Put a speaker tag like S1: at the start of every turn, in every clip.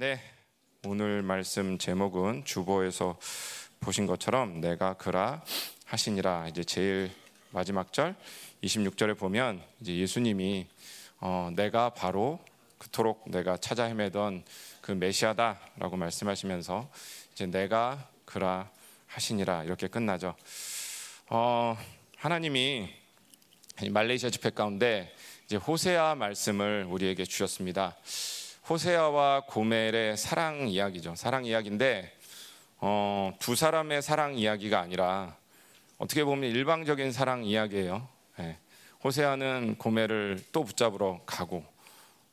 S1: 네, 오늘 말씀 제목은 주보에서 보신 것처럼 내가 그라 하시니라. 이제 제일 마지막 절 26절에 보면 이제 예수님이 어, 내가 바로 그토록 내가 찾아 헤매던 그 메시아다라고 말씀하시면서 이제 내가 그라 하시니라 이렇게 끝나죠. 어, 하나님이 말레이시아 집회 가운데 이제 호세아 말씀을 우리에게 주셨습니다. 호세아와 고멜의 사랑 이야기죠. 사랑 이야기인데 어, 두 사람의 사랑 이야기가 아니라 어떻게 보면 일방적인 사랑 이야기예요. 네. 호세아는 고멜을 또 붙잡으러 가고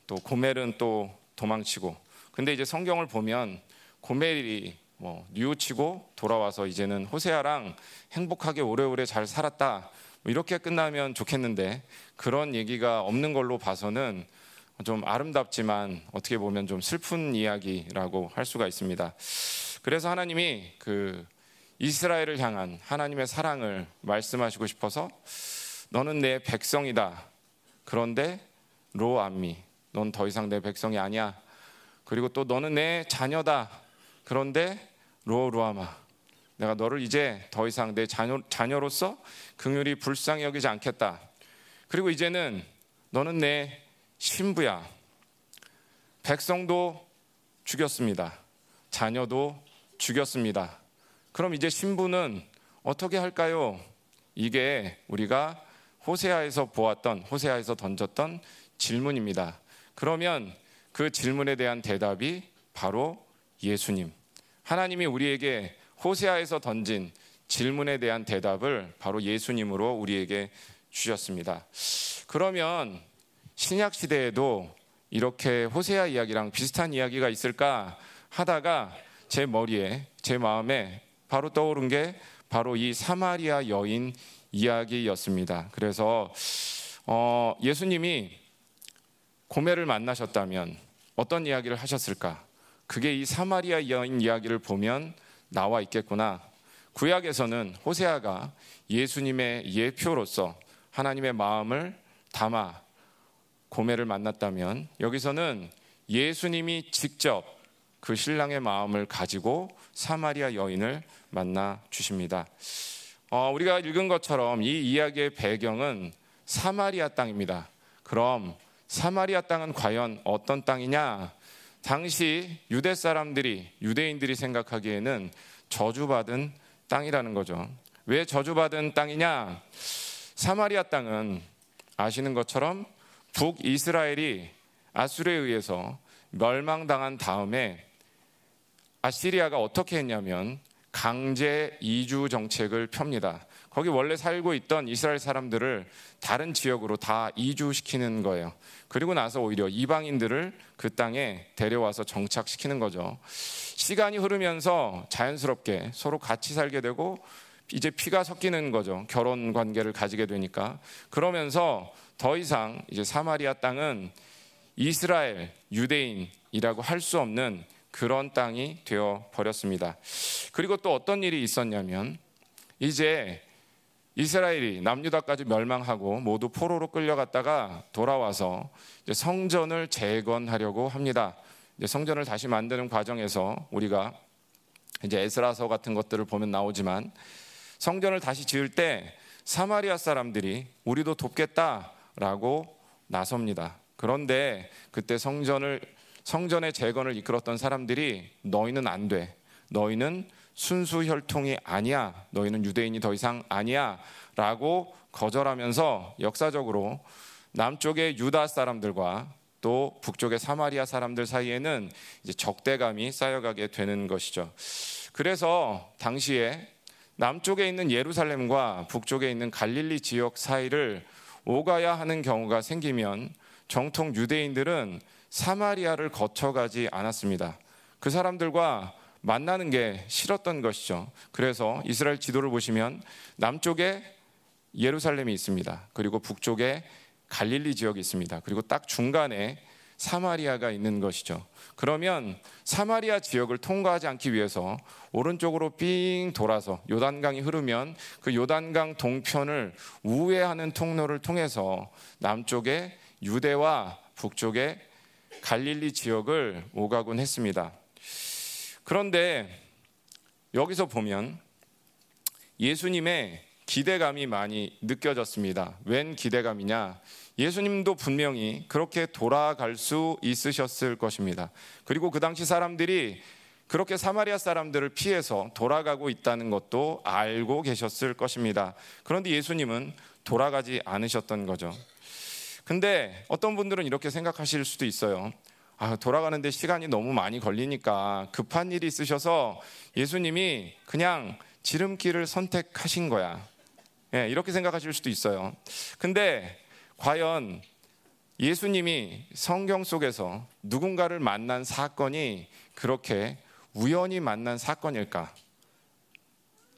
S1: 또 고멜은 또 도망치고 근데 이제 성경을 보면 고멜이 뭐 뉘우치고 돌아와서 이제는 호세아랑 행복하게 오래오래 잘 살았다 뭐 이렇게 끝나면 좋겠는데 그런 얘기가 없는 걸로 봐서는 좀 아름답지만 어떻게 보면 좀 슬픈 이야기라고 할 수가 있습니다. 그래서 하나님이 그 이스라엘을 향한 하나님의 사랑을 말씀하시고 싶어서 너는 내 백성이다. 그런데 로암미, 넌 더 이상 내 백성이 아니야. 그리고 또 너는 내 자녀다. 그런데 로로아마, 내가 너를 이제 더 이상 내 자녀, 자녀로서 긍휼히 불쌍히 여기지 않겠다. 그리고 이제는 너는 내 신부야. 백성도 죽였습니다. 자녀도 죽였습니다. 그럼 이제 신부는 어떻게 할까요? 이게 우리가 호세아에서 보았던, 호세아에서 던졌던 질문입니다. 그러면 그 질문에 대한 대답이 바로 예수님. 하나님이 우리에게 호세아에서 던진 질문에 대한 대답을 바로 예수님으로 우리에게 주셨습니다. 그러면 신약 시대에도 이렇게 호세아 이야기랑 비슷한 이야기가 있을까 하다가 제 머리에 제 마음에 바로 떠오른 게 바로 이 사마리아 여인 이야기였습니다. 그래서 어, 예수님이 고매를 만나셨다면 어떤 이야기를 하셨을까? 그게 이 사마리아 여인 이야기를 보면 나와 있겠구나. 구약에서는 호세아가 예수님의 예표로서 하나님의 마음을 담아 고매를 만났다면 여기서는 예수님이 직접 그 신랑의 마음을 가지고 사마리아 여인을 만나 주십니다. 어, 우리가 읽은 것처럼 이 이야기의 배경은 사마리아 땅입니다. 그럼 사마리아 땅은 과연 어떤 땅이냐? 당시 유대 사람들이 유대인들이 생각하기에는 저주받은 땅이라는 거죠. 왜 저주받은 땅이냐? 사마리아 땅은 아시는 것처럼 북이스라엘이 아수르에 의해서 멸망당한 다음에 아시리아가 어떻게 했냐면 강제 이주 정책을 펴니다. 거기 원래 살고 있던 이스라엘 사람들을 다른 지역으로 다 이주시키는 거예요. 그리고 나서 오히려 이방인들을 그 땅에 데려와서 정착시키는 거죠. 시간이 흐르면서 자연스럽게 서로 같이 살게 되고 이제 피가 섞이는 거죠. 결혼 관계를 가지게 되니까. 그러면서 더 이상 이제 사마리아 땅은 이스라엘 유대인이라고 할 수 없는 그런 땅이 되어 버렸습니다. 그리고 또 어떤 일이 있었냐면 이제 이스라엘이 남유다까지 멸망하고 모두 포로로 끌려갔다가 돌아와서 성전을 재건하려고 합니다. 성전을 다시 만드는 과정에서 우리가 이제 에스라서 같은 것들을 보면 나오지만 성전을 다시 지을 때 사마리아 사람들이 우리도 돕겠다라고 나섭니다. 그런데 그때 성전을 성전의 재건을 이끌었던 사람들이 너희는 안 돼. 너희는 순수 혈통이 아니야. 너희는 유대인이 더 이상 아니야. 라고 거절하면서 역사적으로 남쪽의 유다 사람들과 또 북쪽의 사마리아 사람들 사이에는 이제 적대감이 쌓여가게 되는 것이죠. 그래서 당시에 남쪽에 있는 예루살렘과 북쪽에 있는 갈릴리 지역 사이를 오가야 하는 경우가 생기면 정통 유대인들은 사마리아를 거쳐가지 않았습니다. 그 사람들과 만나는 게 싫었던 것이죠. 그래서 이스라엘 지도를 보시면 남쪽에 예루살렘이 있습니다. 그리고 북쪽에 갈릴리 지역이 있습니다. 그리고 딱 중간에 사마리아가 있는 것이죠. 그러면 사마리아 지역을 통과하지 않기 위해서 오른쪽으로 삥 돌아서 요단강이 흐르면 그 요단강 동편을 우회하는 통로를 통해서 남쪽에 유대와 북쪽에 갈릴리 지역을 오가곤 했습니다. 그런데 여기서 보면 예수님의 기대감이 많이 느껴졌습니다. 웬 기대감이냐? 예수님도 분명히 그렇게 돌아갈 수 있으셨을 것입니다. 그리고 그 당시 사람들이 그렇게 사마리아 사람들을 피해서 돌아가고 있다는 것도 알고 계셨을 것입니다. 그런데 예수님은 돌아가지 않으셨던 거죠. 근데 어떤 분들은 이렇게 생각하실 수도 있어요. 아, 돌아가는데 시간이 너무 많이 걸리니까 급한 일이 있으셔서 예수님이 그냥 지름길을 선택하신 거야. 예, 이렇게 생각하실 수도 있어요. 근데 과연 예수님이 성경 속에서 누군가를 만난 사건이 그렇게 우연히 만난 사건일까?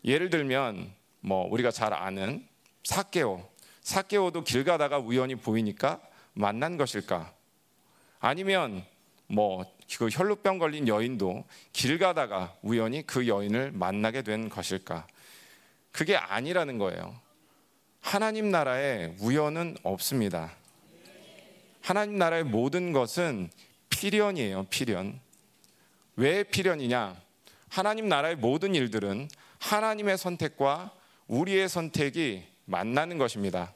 S1: 예를 들면 뭐 우리가 잘 아는 사케오. 사케오도 길 가다가 우연히 보이니까 만난 것일까? 아니면 뭐 그 혈루병 걸린 여인도 길 가다가 우연히 그 여인을 만나게 된 것일까? 그게 아니라는 거예요. 하나님 나라에 우연은 없습니다. 하나님 나라의 모든 것은 필연이에요, 필연. 왜 필연이냐? 하나님 나라의 모든 일들은 하나님의 선택과 우리의 선택이 만나는 것입니다.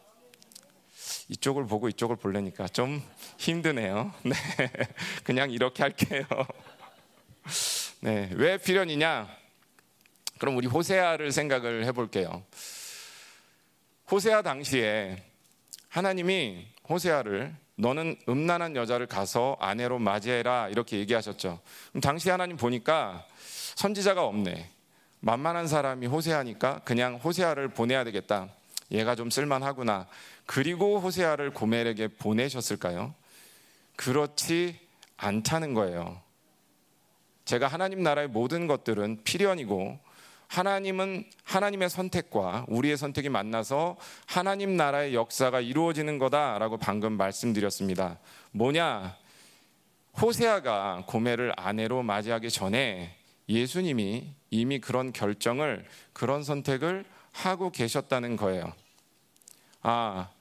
S1: 이쪽을 보고 이쪽을 볼래니까 좀 힘드네요. 네. 그냥 이렇게 할게요. 네. 왜 필연이냐? 그럼 우리 호세아를 생각을 해볼게요. 호세아 당시에 하나님이 호세아를 너는 음란한 여자를 가서 아내로 맞이해라 이렇게 얘기하셨죠. 당시 하나님 보니까 선지자가 없네. 만만한 사람이 호세아니까 그냥 호세아를 보내야 되겠다. 얘가 좀 쓸만하구나. 그리고 호세아를 고멜에게 보내셨을까요? 그렇지 않다는 거예요. 제가 하나님 나라의 모든 것들은 필연이고 하나님은 하나님의 선택과 우리의 선택이 만나서 하나님 나라의 역사가 이루어지는 거다라고 방금 말씀드렸습니다. 뭐냐? 호세아가 고멜을 아내로 맞이하기 전에 예수님이 이미 그런 결정을 그런 선택을 하고 계셨다는 거예요. 아,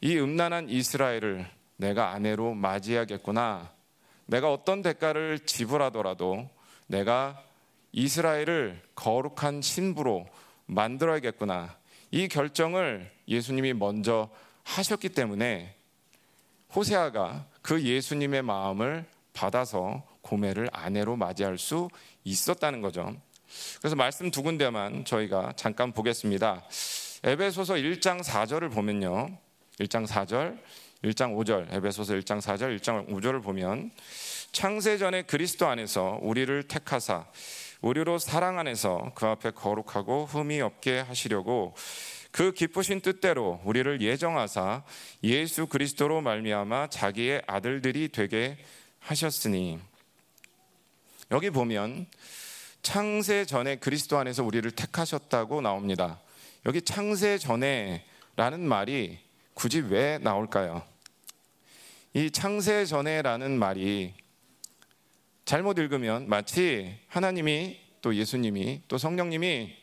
S1: 이 음란한 이스라엘을 내가 아내로 맞이해야겠구나. 내가 어떤 대가를 지불하더라도 내가 이스라엘을 거룩한 신부로 만들어야겠구나. 이 결정을 예수님이 먼저 하셨기 때문에 호세아가 그 예수님의 마음을 받아서 고매를 아내로 맞이할 수 있었다는 거죠. 그래서 말씀 두 군데만 저희가 잠깐 보겠습니다. 에베소서 1장 4절을 보면요. 1장 4절, 1장 5절, 에베소서 1장 4절, 1장 5절을 보면 창세 전에 그리스도 안에서 우리를 택하사 우리로 사랑 안에서 그 앞에 거룩하고 흠이 없게 하시려고 그 기쁘신 뜻대로 우리를 예정하사 예수 그리스도로 말미암아 자기의 아들들이 되게 하셨으니 여기 보면 창세 전에 그리스도 안에서 우리를 택하셨다고 나옵니다. 여기 창세 전에라는 말이 굳이 왜 나올까요? 이 창세 전에라는 말이 잘못 읽으면 마치 하나님이 또 예수님이 또 성령님이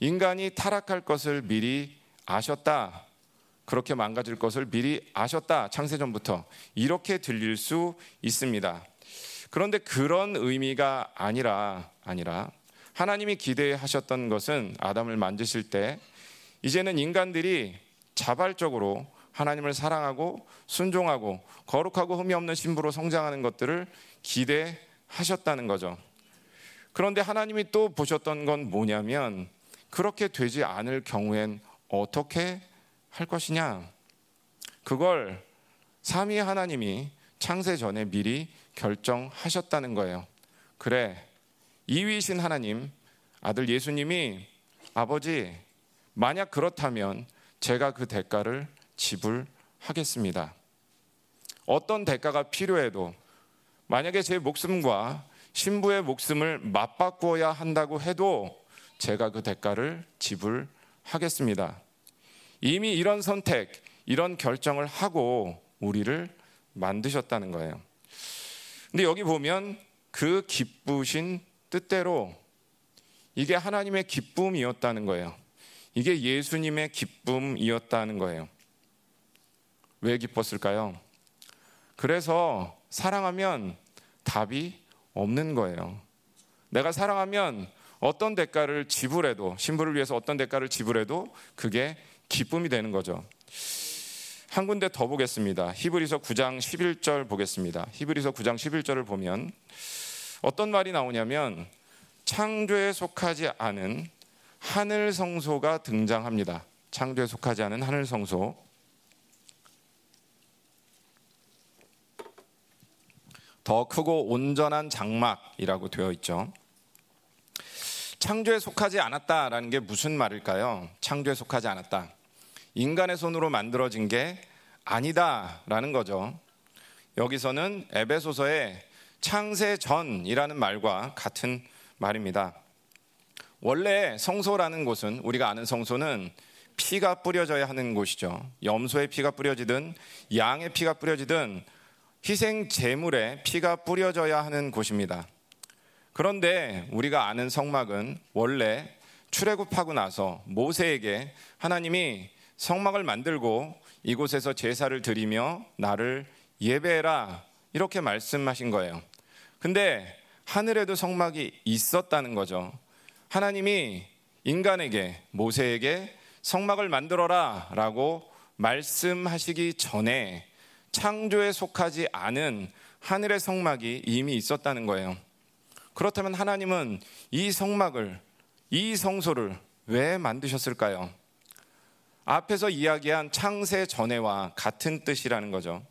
S1: 인간이 타락할 것을 미리 아셨다. 그렇게 망가질 것을 미리 아셨다. 창세전부터. 이렇게 들릴 수 있습니다. 그런데 그런 의미가 아니라, 아니라, 하나님이 기대하셨던 것은 아담을 만드실 때, 이제는 인간들이 자발적으로 하나님을 사랑하고 순종하고 거룩하고 흠이 없는 신부로 성장하는 것들을 기대 하셨다는 거죠. 그런데 하나님이 또 보셨던 건 뭐냐면 그렇게 되지 않을 경우엔 어떻게 할 것이냐? 그걸 삼위 하나님이 창세 전에 미리 결정하셨다는 거예요. 그래, 이위신 하나님, 아들 예수님이 아버지, 만약 그렇다면 제가 그 대가를 지불하겠습니다. 어떤 대가가 필요해도 만약에 제 목숨과 신부의 목숨을 맞바꾸어야 한다고 해도 제가 그 대가를 지불하겠습니다. 이미 이런 선택, 이런 결정을 하고 우리를 만드셨다는 거예요. 근데 여기 보면 그 기쁘신 뜻대로 이게 하나님의 기쁨이었다는 거예요. 이게 예수님의 기쁨이었다는 거예요. 왜 기뻤을까요? 그래서 사랑하면 답이 없는 거예요. 내가 사랑하면 어떤 대가를 지불해도 신부를 위해서 어떤 대가를 지불해도 그게 기쁨이 되는 거죠. 한 군데 더 보겠습니다. 히브리서 9장 11절 보겠습니다. 히브리서 9장 11절을 보면 어떤 말이 나오냐면 창조에 속하지 않은 하늘 성소가 등장합니다. 창조에 속하지 않은 하늘 성소. 더 크고 온전한 장막이라고 되어 있죠. 창조에 속하지 않았다라는 게 무슨 말일까요? 창조에 속하지 않았다. 인간의 손으로 만들어진 게 아니다라는 거죠. 여기서는 에베소서의 창세 전이라는 말과 같은 말입니다. 원래 성소라는 곳은 우리가 아는 성소는 피가 뿌려져야 하는 곳이죠. 염소의 피가 뿌려지든 양의 피가 뿌려지든 희생 제물에 피가 뿌려져야 하는 곳입니다. 그런데 우리가 아는 성막은 원래 출애굽하고 나서 모세에게 하나님이 성막을 만들고 이곳에서 제사를 드리며 나를 예배해라 이렇게 말씀하신 거예요. 근데 하늘에도 성막이 있었다는 거죠. 하나님이 인간에게 모세에게 성막을 만들어라 라고 말씀하시기 전에 창조에 속하지 않은 하늘의 성막이 이미 있었다는 거예요. 그렇다면 하나님은 이 성막을, 이 성소를 왜 만드셨을까요? 앞에서 이야기한 창세 전에와 같은 뜻이라는 거죠.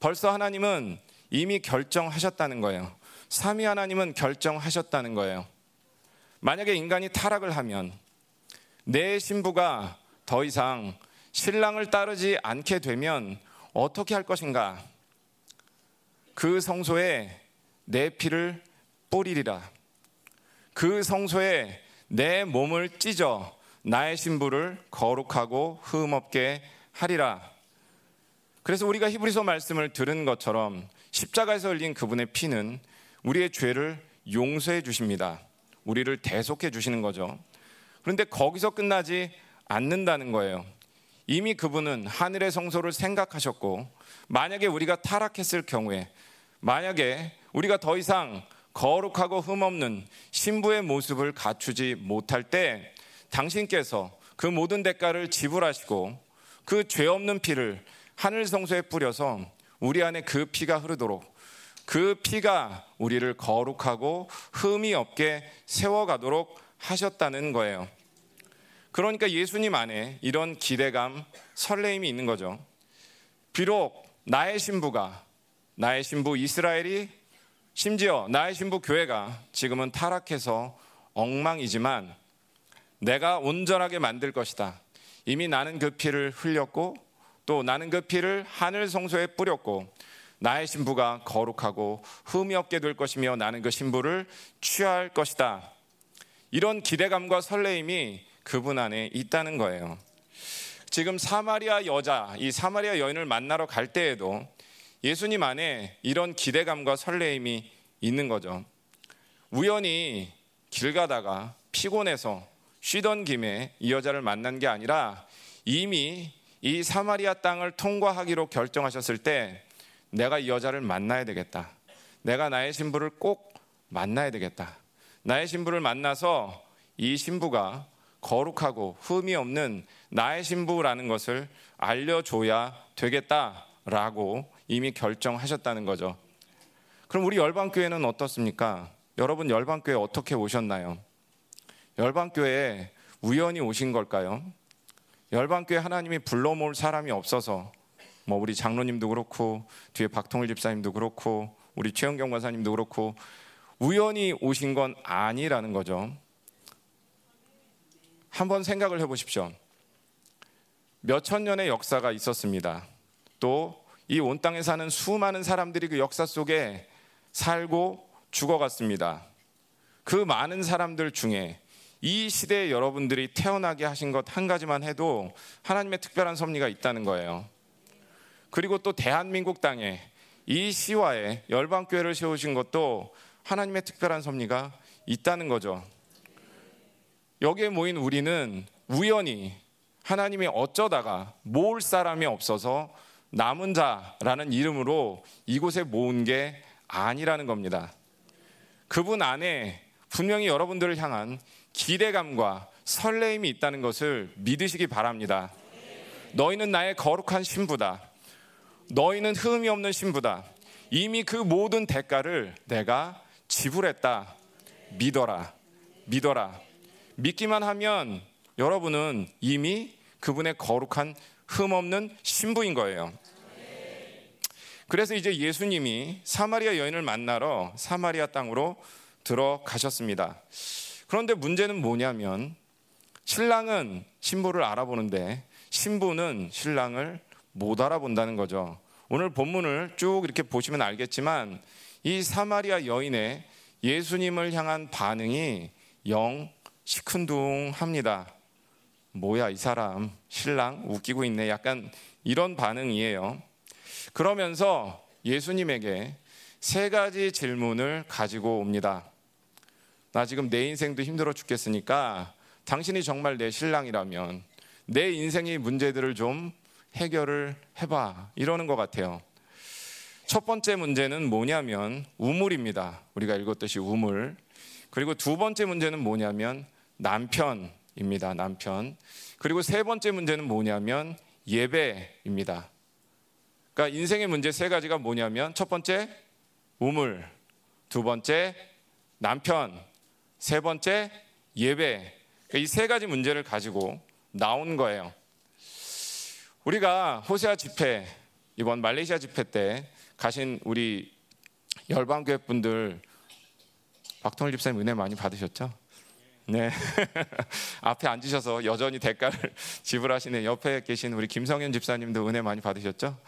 S1: 벌써 하나님은 이미 결정하셨다는 거예요. 삼위 하나님은 결정하셨다는 거예요. 만약에 인간이 타락을 하면 내 신부가 더 이상 신랑을 따르지 않게 되면 어떻게 할 것인가? 그 성소에 내 피를 뿌리리라. 그 성소에 내 몸을 찢어 나의 신부를 거룩하고 흠 없게 하리라. 그래서 우리가 히브리서 말씀을 들은 것처럼 십자가에서 흘린 그분의 피는 우리의 죄를 용서해 주십니다. 우리를 대속해 주시는 거죠. 그런데 거기서 끝나지 않는다는 거예요. 이미 그분은 하늘의 성소를 생각하셨고, 만약에 우리가 타락했을 경우에, 만약에 우리가 더 이상 거룩하고 흠없는 신부의 모습을 갖추지 못할 때, 당신께서 그 모든 대가를 지불하시고, 그 죄 없는 피를 하늘 성소에 뿌려서 우리 안에 그 피가 흐르도록 그 피가 우리를 거룩하고 흠이 없게 세워가도록 하셨다는 거예요. 그러니까 예수님 안에 이런 기대감, 설레임이 있는 거죠. 비록 나의 신부가, 나의 신부 이스라엘이 심지어 나의 신부 교회가 지금은 타락해서 엉망이지만 내가 온전하게 만들 것이다. 이미 나는 그 피를 흘렸고 또 나는 그 피를 하늘 성소에 뿌렸고 나의 신부가 거룩하고 흠이 없게 될 것이며 나는 그 신부를 취할 것이다. 이런 기대감과 설레임이 그분 안에 있다는 거예요. 지금 사마리아 여자, 이 사마리아 여인을 만나러 갈 때에도 예수님 안에 이런 기대감과 설레임이 있는 거죠. 우연히 길 가다가 피곤해서 쉬던 김에 이 여자를 만난 게 아니라 이미 이 사마리아 땅을 통과하기로 결정하셨을 때 내가 이 여자를 만나야 되겠다. 내가 나의 신부를 꼭 만나야 되겠다. 나의 신부를 만나서 이 신부가 거룩하고 흠이 없는 나의 신부라는 것을 알려줘야 되겠다라고 이미 결정하셨다는 거죠. 그럼 우리 열방교회는 어떻습니까? 여러분 열방교회 어떻게 오셨나요? 열방교회에 우연히 오신 걸까요? 열방교회 하나님이 불러 모을 사람이 없어서 뭐 우리 장로님도 그렇고 뒤에 박통일 집사님도 그렇고 우리 최영경 권사님도 그렇고 우연히 오신 건 아니라는 거죠. 한번 생각을 해보십시오. 몇천 년의 역사가 있었습니다. 또 이 온 땅에 사는 수많은 사람들이 그 역사 속에 살고 죽어갔습니다. 그 많은 사람들 중에 이 시대에 여러분들이 태어나게 하신 것 한 가지만 해도 하나님의 특별한 섭리가 있다는 거예요. 그리고 또 대한민국 땅에 이 시와에 열방교회를 세우신 것도 하나님의 특별한 섭리가 있다는 거죠. 여기에 모인 우리는 우연히 하나님이 어쩌다가 모을 사람이 없어서 남은 자라는 이름으로 이곳에 모은 게 아니라는 겁니다. 그분 안에 분명히 여러분들을 향한 기대감과 설레임이 있다는 것을 믿으시기 바랍니다. 너희는 나의 거룩한 신부다. 너희는 흠이 없는 신부다. 이미 그 모든 대가를 내가 지불했다. 믿어라. 믿어라. 믿기만 하면 여러분은 이미 그분의 거룩한 흠 없는 신부인 거예요. 그래서 이제 예수님이 사마리아 여인을 만나러 사마리아 땅으로 들어가셨습니다. 그런데 문제는 뭐냐면 신랑은 신부를 알아보는데 신부는 신랑을 못 알아본다는 거죠. 오늘 본문을 쭉 이렇게 보시면 알겠지만 이 사마리아 여인의 예수님을 향한 반응이 영 시큰둥합니다. 뭐야 이 사람 신랑 웃기고 있네 약간 이런 반응이에요. 그러면서 예수님에게 세 가지 질문을 가지고 옵니다. 나 지금 내 인생도 힘들어 죽겠으니까 당신이 정말 내 신랑이라면 내 인생의 문제들을 좀 해결을 해봐. 이러는 것 같아요. 첫 번째 문제는 뭐냐면 우물입니다. 우리가 읽었듯이 우물. 그리고 두 번째 문제는 뭐냐면 남편입니다. 남편. 그리고 세 번째 문제는 뭐냐면 예배입니다. 그러니까 인생의 문제 세 가지가 뭐냐면 첫 번째 우물, 두 번째 남편, 세 번째 예배. 그러니까 이세 가지 문제를 가지고 나온 거예요. 우리가 호세아 집회 이번 말레이시아 집회 때 가신 우리 열방교회 분들 박통일 집사님 은혜 많이 받으셨죠? 네. 앞에 앉으셔서 여전히 대가를 지불하시는 옆에 계신 우리 김성현 집사님도 은혜 많이 받으셨죠?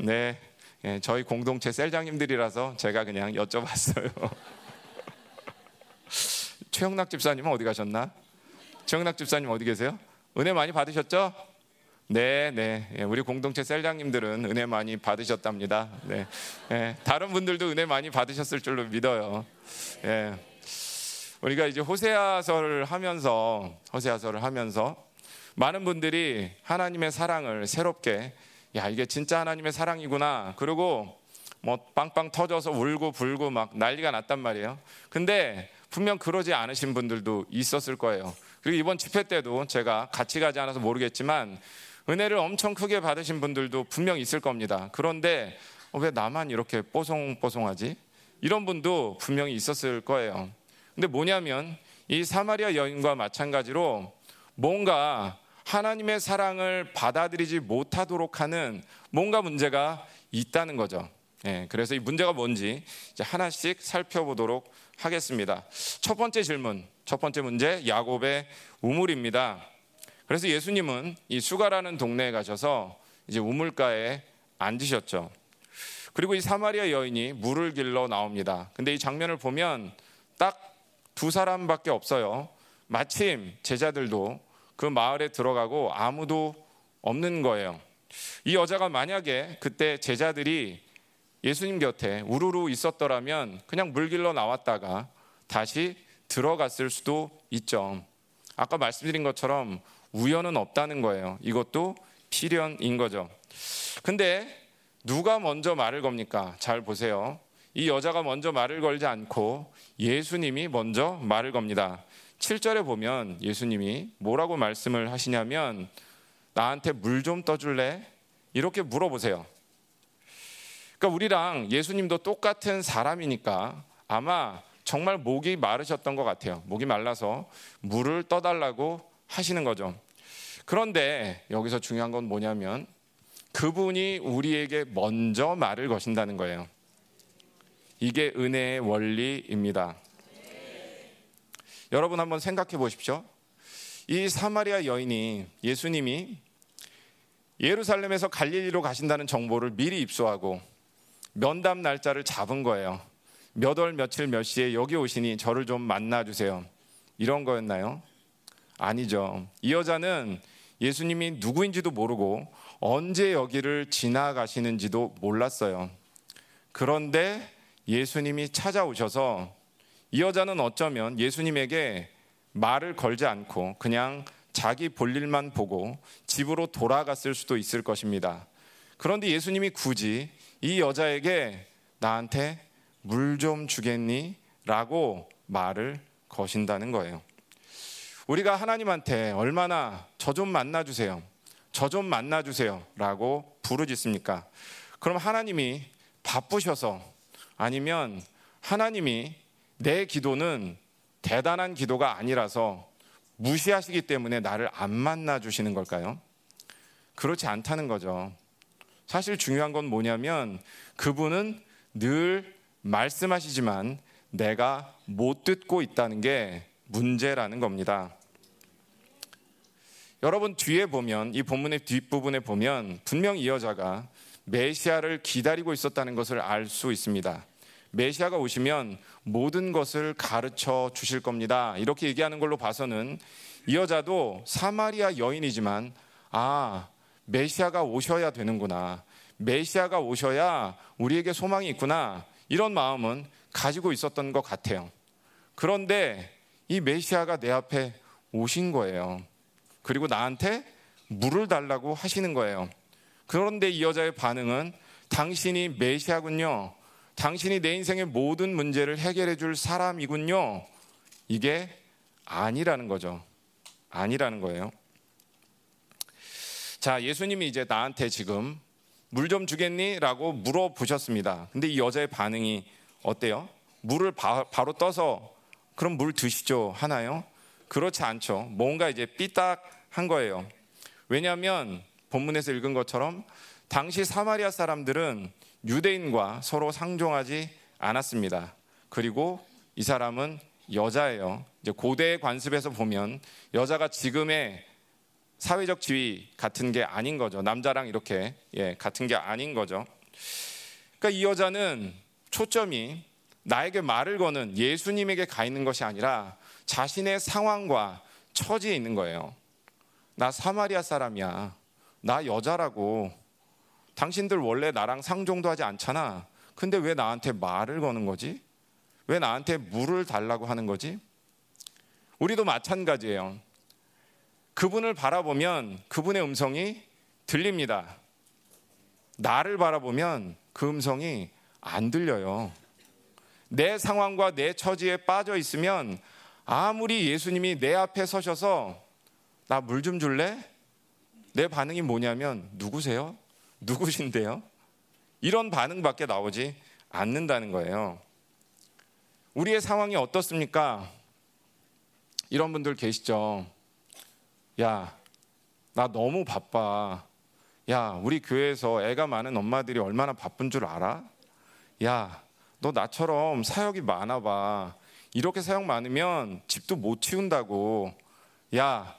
S1: 네. 네. 저희 공동체 셀장님들이라서 제가 그냥 여쭤봤어요. 최영락 집사님은 어디 가셨나? 최영락 집사님 어디 계세요? 은혜 많이 받으셨죠? 네, 네. 예, 우리 공동체 셀장님들은 은혜 많이 받으셨답니다. 네. 네. 다른 분들도 은혜 많이 받으셨을 줄로 믿어요. 예. 우리가 이제 호세아서를 하면서 호세아서를 하면서 많은 분들이 하나님의 사랑을 새롭게 야 이게 진짜 하나님의 사랑이구나. 그리고 뭐 빵빵 터져서 울고 불고 막 난리가 났단 말이에요. 근데 분명 그러지 않으신 분들도 있었을 거예요. 그리고 이번 집회 때도 제가 같이 가지 않아서 모르겠지만 은혜를 엄청 크게 받으신 분들도 분명 있을 겁니다. 그런데 어, 왜 나만 이렇게 뽀송뽀송하지? 이런 분도 분명히 있었을 거예요. 근데 뭐냐면 이 사마리아 여인과 마찬가지로 뭔가 하나님의 사랑을 받아들이지 못하도록 하는 뭔가 문제가 있다는 거죠. 예, 그래서 이 문제가 뭔지 하나씩 살펴보도록 하겠습니다. 첫 번째 질문, 첫 번째 문제, 야곱의 우물입니다. 그래서 예수님은 이 수가라는 동네에 가셔서 이제 우물가에 앉으셨죠. 그리고 이 사마리아 여인이 물을 길러 나옵니다. 근데 이 장면을 보면 딱 두 사람밖에 없어요. 마침 제자들도 그 마을에 들어가고 아무도 없는 거예요. 이 여자가 만약에 그때 제자들이 예수님 곁에 우르르 있었더라면 그냥 물 길러 나왔다가 다시 들어갔을 수도 있죠. 아까 말씀드린 것처럼 우연은 없다는 거예요. 이것도 필연인 거죠. 근데 누가 먼저 말을 겁니까? 잘 보세요. 이 여자가 먼저 말을 걸지 않고 예수님이 먼저 말을 겁니다. 7절에 보면 예수님이 뭐라고 말씀을 하시냐면 나한테 물 좀 떠줄래? 이렇게 물어보세요. 그러니까 우리랑 예수님도 똑같은 사람이니까 아마 정말 목이 마르셨던 것 같아요. 목이 말라서 물을 떠달라고 하시는 거죠. 그런데 여기서 중요한 건 뭐냐면 그분이 우리에게 먼저 말을 거신다는 거예요. 이게 은혜의 원리입니다. 여러분 한번 생각해 보십시오. 이 사마리아 여인이 예수님이 예루살렘에서 갈릴리로 가신다는 정보를 미리 입수하고 면담 날짜를 잡은 거예요. 몇 월 며칠 몇 시에 여기 오시니 저를 좀 만나 주세요. 이런 거였나요? 아니죠. 이 여자는 예수님이 누구인지도 모르고 언제 여기를 지나가시는지도 몰랐어요. 그런데 예수님이 찾아오셔서 이 여자는 어쩌면 예수님에게 말을 걸지 않고 그냥 자기 볼일만 보고 집으로 돌아갔을 수도 있을 것입니다. 그런데 예수님이 굳이 이 여자에게 나한테 물 좀 주겠니? 라고 말을 거신다는 거예요. 우리가 하나님한테 얼마나 저 좀 만나주세요. 저 좀 만나주세요. 라고 부르짖습니까? 그럼 하나님이 바쁘셔서 아니면 하나님이 내 기도는 대단한 기도가 아니라서 무시하시기 때문에 나를 안 만나 주시는 걸까요? 그렇지 않다는 거죠. 사실 중요한 건 뭐냐면 그분은 늘 말씀하시지만 내가 못 듣고 있다는 게 문제라는 겁니다. 여러분 뒤에 보면 이 본문의 뒷부분에 보면 분명 이 여자가 메시아를 기다리고 있었다는 것을 알 수 있습니다. 메시아가 오시면 모든 것을 가르쳐 주실 겁니다. 이렇게 얘기하는 걸로 봐서는 이 여자도 사마리아 여인이지만 아, 메시아가 오셔야 되는구나. 메시아가 오셔야 우리에게 소망이 있구나. 이런 마음은 가지고 있었던 것 같아요. 그런데 이 메시아가 내 앞에 오신 거예요. 그리고 나한테 물을 달라고 하시는 거예요. 그런데 이 여자의 반응은 당신이 메시아군요. 당신이 내 인생의 모든 문제를 해결해 줄 사람이군요. 이게 아니라는 거죠. 아니라는 거예요. 자, 예수님이 이제 나한테 지금 물 좀 주겠니? 라고 물어보셨습니다. 근데 이 여자의 반응이 어때요? 물을 바, 로 떠서 그럼 물 드시죠? 하나요? 그렇지 않죠. 뭔가 이제 삐딱한 거예요. 왜냐하면 본문에서 읽은 것처럼 당시 사마리아 사람들은 유대인과 서로 상종하지 않았습니다. 그리고 이 사람은 여자예요. 이제 고대의 관습에서 보면 여자가 지금의 사회적 지위 같은 게 아닌 거죠. 남자랑 이렇게 예, 같은 게 아닌 거죠. 그러니까 이 여자는 초점이 나에게 말을 거는 예수님에게 가 있는 것이 아니라 자신의 상황과 처지에 있는 거예요. 나 사마리아 사람이야. 나 여자라고. 당신들 원래 나랑 상종도 하지 않잖아. 근데 왜 나한테 말을 거는 거지? 왜 나한테 물을 달라고 하는 거지? 우리도 마찬가지예요. 그분을 바라보면 그분의 음성이 들립니다. 나를 바라보면 그 음성이 안 들려요. 내 상황과 내 처지에 빠져 있으면 아무리 예수님이 내 앞에 서셔서 나 물 좀 줄래? 내 반응이 뭐냐면 누구세요? 누구신데요? 이런 반응밖에 나오지 않는다는 거예요. 우리의 상황이 어떻습니까? 이런 분들 계시죠? 야, 나 너무 바빠. 야, 우리 교회에서 애가 많은 엄마들이 얼마나 바쁜 줄 알아? 야, 너 나처럼 사역이 많아 봐. 이렇게 사역 많으면 집도 못 치운다고. 야,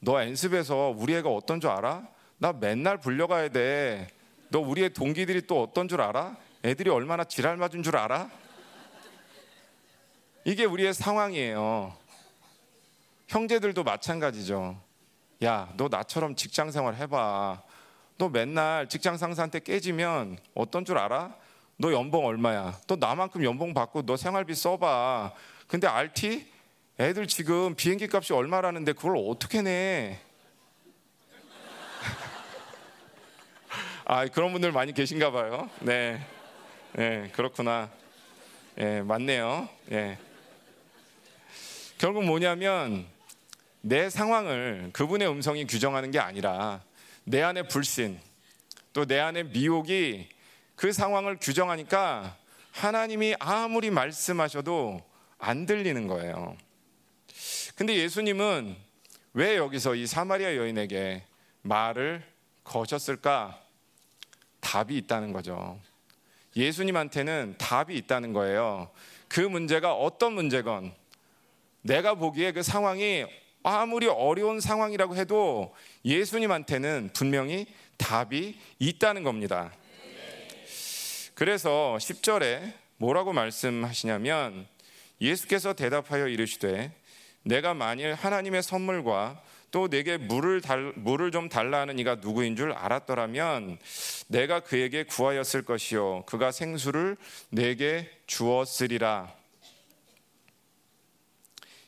S1: 너 연습에서 우리 애가 어떤 줄 알아? 나 맨날 불려가야 돼. 너 우리의 동기들이 또 어떤 줄 알아? 애들이 얼마나 지랄 맞은 줄 알아? 이게 우리의 상황이에요. 형제들도 마찬가지죠. 야, 너 나처럼 직장 생활 해봐. 너 맨날 직장 상사한테 깨지면 어떤 줄 알아? 너 연봉 얼마야? 너 나만큼 연봉 받고 너 생활비 써봐. 근데 RT? 애들 지금 비행기 값이 얼마라는데 그걸 어떻게 내? 아, 그런 분들 많이 계신가 봐요. 네. 네, 그렇구나. 예, 네, 맞네요. 예. 결국 뭐냐면 내 상황을 그분의 음성이 규정하는 게 아니라 내 안의 불신, 또 내 안의 미혹이 그 상황을 규정하니까 하나님이 아무리 말씀하셔도 안 들리는 거예요. 근데 예수님은 왜 여기서 이 사마리아 여인에게 말을 거셨을까? 답이 있다는 거죠. 예수님한테는 답이 있다는 거예요. 그 문제가 어떤 문제건 내가 보기에 그 상황이 아무리 어려운 상황이라고 해도 예수님한테는 분명히 답이 있다는 겁니다. 그래서 10절에 뭐라고 말씀하시냐면 예수께서 대답하여 이르시되 내가 만일 하나님의 선물과 또 내게 물을 달, 물을 좀 달라 하는 이가 누구인 줄 알았더라면 내가 그에게 구하였을 것이요 그가 생수를 내게 주었으리라.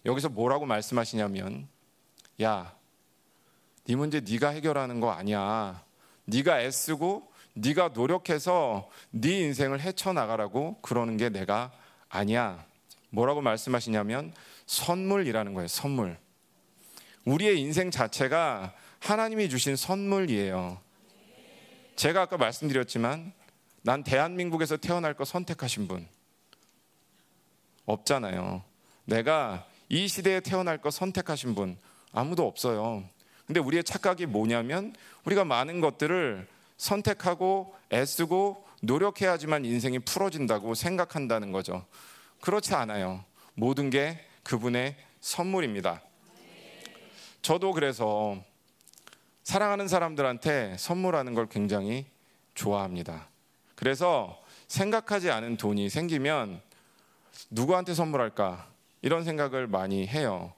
S1: 여기서 뭐라고 말씀하시냐면 야, 네 문제 네가 해결하는 거 아니야. 네가 애쓰고 네가 노력해서 네 인생을 헤쳐 나가라고 그러는 게 내가 아니야. 뭐라고 말씀하시냐면 선물이라는 거예요. 선물. 우리의 인생 자체가 하나님이 주신 선물이에요. 제가 아까 말씀드렸지만 난 대한민국에서 태어날 거 선택하신 분 없잖아요. 내가 이 시대에 태어날 거 선택하신 분 아무도 없어요. 근데 우리의 착각이 뭐냐면 우리가 많은 것들을 선택하고 애쓰고 노력해야지만 인생이 풀어진다고 생각한다는 거죠. 그렇지 않아요. 모든 게 그분의 선물입니다. 저도 그래서 사랑하는 사람들한테 선물하는 걸 굉장히 좋아합니다. 그래서 생각하지 않은 돈이 생기면 누구한테 선물할까 이런 생각을 많이 해요.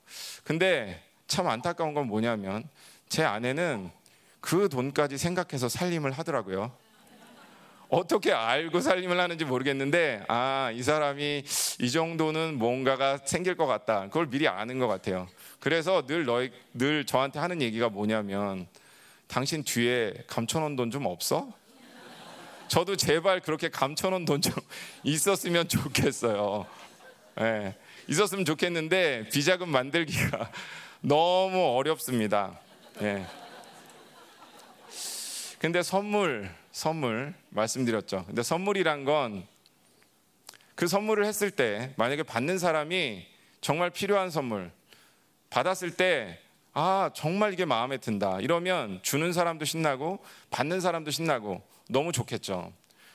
S1: 근데 참 안타까운 건 뭐냐면 제 아내는 그 돈까지 생각해서 살림을 하더라고요. 어떻게 알고 살림을 하는지 모르겠는데 아 이 사람이 이 정도는 뭔가가 생길 것 같다 그걸 미리 아는 것 같아요 그래서 늘 너희 늘 저한테 하는 얘기가 뭐냐면 당신 뒤에 감춰놓은 돈좀 없어? 저도 제발 그렇게 감춰놓은 돈좀 있었으면 좋겠어요 네, 있었으면 좋겠는데 비자금 만들기가 너무 어렵습니다 네. 근데 선물 선물 말씀드렸죠. 근데 선물이란 건 그 선물을 했을 때 만약에 받는 사람이 정말 필요한 선물 받았을 때 아, 정말 이게 마음에 든다. 이러면 주는 사람도 신나고 받는 사람도 신나고 너무 좋겠죠.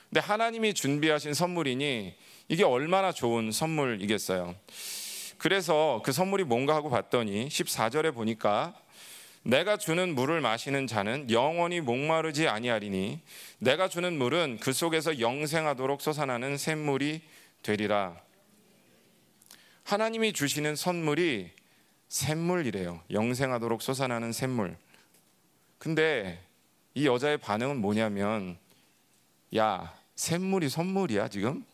S1: 근데 하나님이 준비하신 선물이니 이게 얼마나 좋은 선물이겠어요. 그래서 그 선물이 뭔가 하고 봤더니 14절에 보니까 내가 주는 물을 마시는 자는 영원히 목마르지 아니하리니 내가 주는 물은 그 속에서 영생하도록 솟아나는 샘물이 되리라. 하나님이 주시는 선물이 샘물이래요. 영생하도록 솟아나는 샘물. 근데 이 여자의 반응은 뭐냐면 야, 샘물이 선물이야, 지금?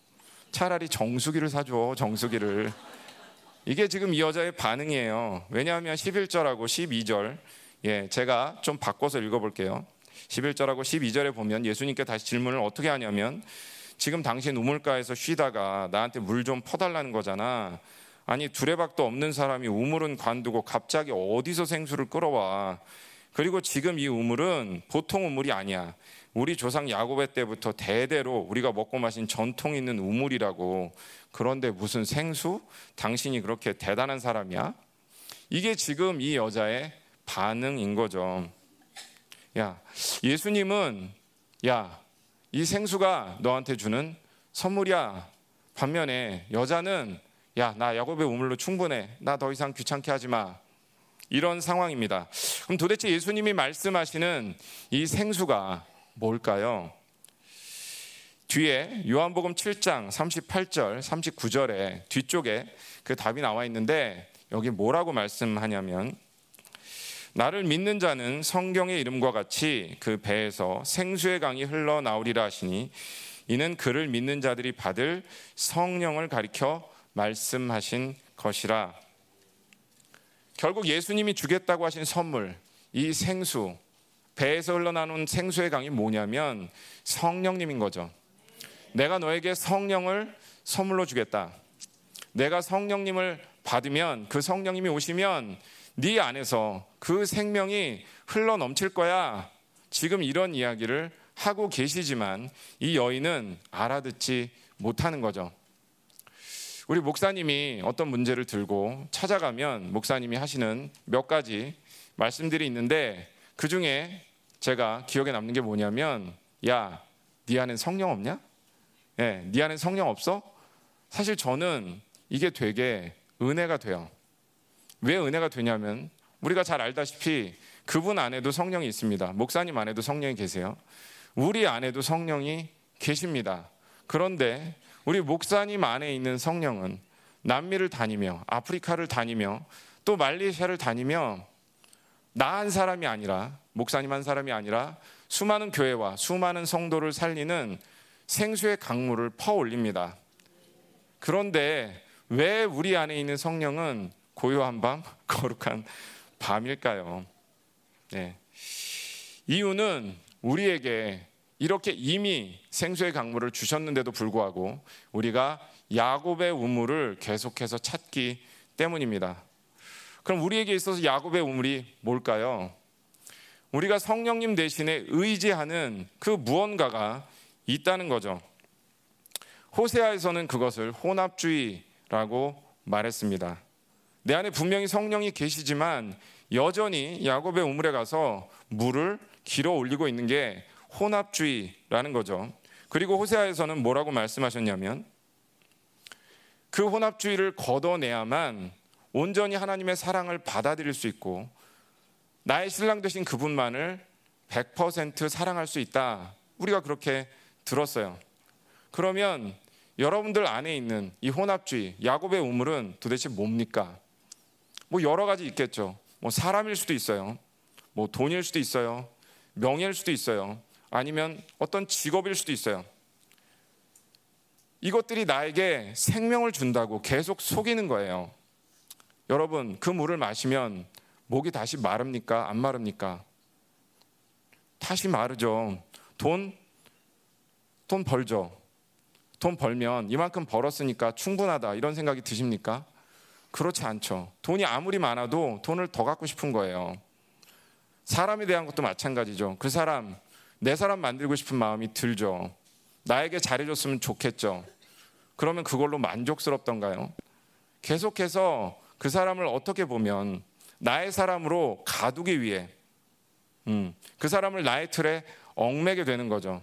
S1: 차라리 정수기를 사줘, 정수기를. 이게 지금 이 여자의 반응이에요. 왜냐하면 11절하고 12절, 예, 제가 좀 바꿔서 읽어볼게요. 11절하고 12절에 보면 예수님께 다시 질문을 어떻게 하냐면 지금 당신 우물가에서 쉬다가 나한테 물 좀 퍼달라는 거잖아. 아니 두레박도 없는 사람이 우물은 관두고 갑자기 어디서 생수를 끌어와. 그리고 지금 이 우물은 보통 우물이 아니야. 우리 조상 야곱의 때부터 대대로 우리가 먹고 마신 전통 있는 우물이라고. 그런데 무슨 생수? 당신이 그렇게 대단한 사람이야? 이게 지금 이 여자의 반응인 거죠. 야, 예수님은 야, 이 생수가 너한테 주는 선물이야. 반면에 여자는 야, 나 야곱의 우물로 충분해. 나 더 이상 귀찮게 하지 마. 이런 상황입니다. 그럼 도대체 예수님이 말씀하시는 이 생수가 뭘까요? 뒤에 요한복음 7장 38절, 39절에 뒤쪽에 그 답이 나와 있는데 여기 뭐라고 말씀하냐면 나를 믿는 자는 성경의 이름과 같이 그 배에서 생수의 강이 흘러나오리라 하시니 이는 그를 믿는 자들이 받을 성령을 가리켜 말씀하신 것이라. 결국 예수님이 주겠다고 하신 선물, 이 생수, 배에서 흘러나오는 생수의 강이 뭐냐면 성령님인 거죠. 내가 너에게 성령을 선물로 주겠다. 내가 성령님을 받으면 그 성령님이 오시면 네 안에서 그 생명이 흘러 넘칠 거야. 지금 이런 이야기를 하고 계시지만 이 여인은 알아듣지 못하는 거죠. 우리 목사님이 어떤 문제를 들고 찾아가면 목사님이 하시는 몇 가지 말씀들이 있는데 그 중에 제가 기억에 남는 게 뭐냐면 야, 네 안에 성령 없냐? 예, 네 안에 성령 없어? 사실 저는 이게 되게 은혜가 돼요. 왜 은혜가 되냐면 우리가 잘 알다시피 그분 안에도 성령이 있습니다. 목사님 안에도 성령이 계세요. 우리 안에도 성령이 계십니다. 그런데 우리 목사님 안에 있는 성령은 남미를 다니며 아프리카를 다니며 또 말레이시아를 다니며 나 한 사람이 아니라 목사님 한 사람이 아니라 수많은 교회와 수많은 성도를 살리는 생수의 강물을 퍼올립니다. 그런데 왜 우리 안에 있는 성령은 고요한 밤, 거룩한 밤일까요? 네. 이유는 우리에게 이렇게 이미 생수의 강물을 주셨는데도 불구하고 우리가 야곱의 우물을 계속해서 찾기 때문입니다. 그럼 우리에게 있어서 야곱의 우물이 뭘까요? 우리가 성령님 대신에 의지하는 그 무언가가 있다는 거죠. 호세아에서는 그것을 혼합주의라고 말했습니다. 내 안에 분명히 성령이 계시지만 여전히 야곱의 우물에 가서 물을 길어 올리고 있는 게 혼합주의라는 거죠. 그리고 호세아에서는 뭐라고 말씀하셨냐면 그 혼합주의를 걷어내야만 온전히 하나님의 사랑을 받아들일 수 있고 나의 신랑 되신 그분만을 100% 사랑할 수 있다. 우리가 그렇게 들었어요. 그러면 여러분들 안에 있는 이 혼합주의, 야곱의 우물은 도대체 뭡니까? 뭐 여러 가지 있겠죠. 뭐 사람일 수도 있어요. 뭐 돈일 수도 있어요. 명예일 수도 있어요. 아니면 어떤 직업일 수도 있어요. 이것들이 나에게 생명을 준다고 계속 속이는 거예요. 여러분, 그 물을 마시면 목이 다시 마릅니까? 안 마릅니까? 다시 마르죠. 돈, 돈 벌죠. 돈 벌면 이만큼 벌었으니까 충분하다. 이런 생각이 드십니까? 그렇지 않죠. 돈이 아무리 많아도 돈을 더 갖고 싶은 거예요. 사람에 대한 것도 마찬가지죠. 그 사람, 내 사람 만들고 싶은 마음이 들죠. 나에게 잘해줬으면 좋겠죠. 그러면 그걸로 만족스럽던가요? 계속해서 그 사람을 어떻게 보면 나의 사람으로 가두기 위해 음, 그 사람을 나의 틀에 얽매게 되는 거죠.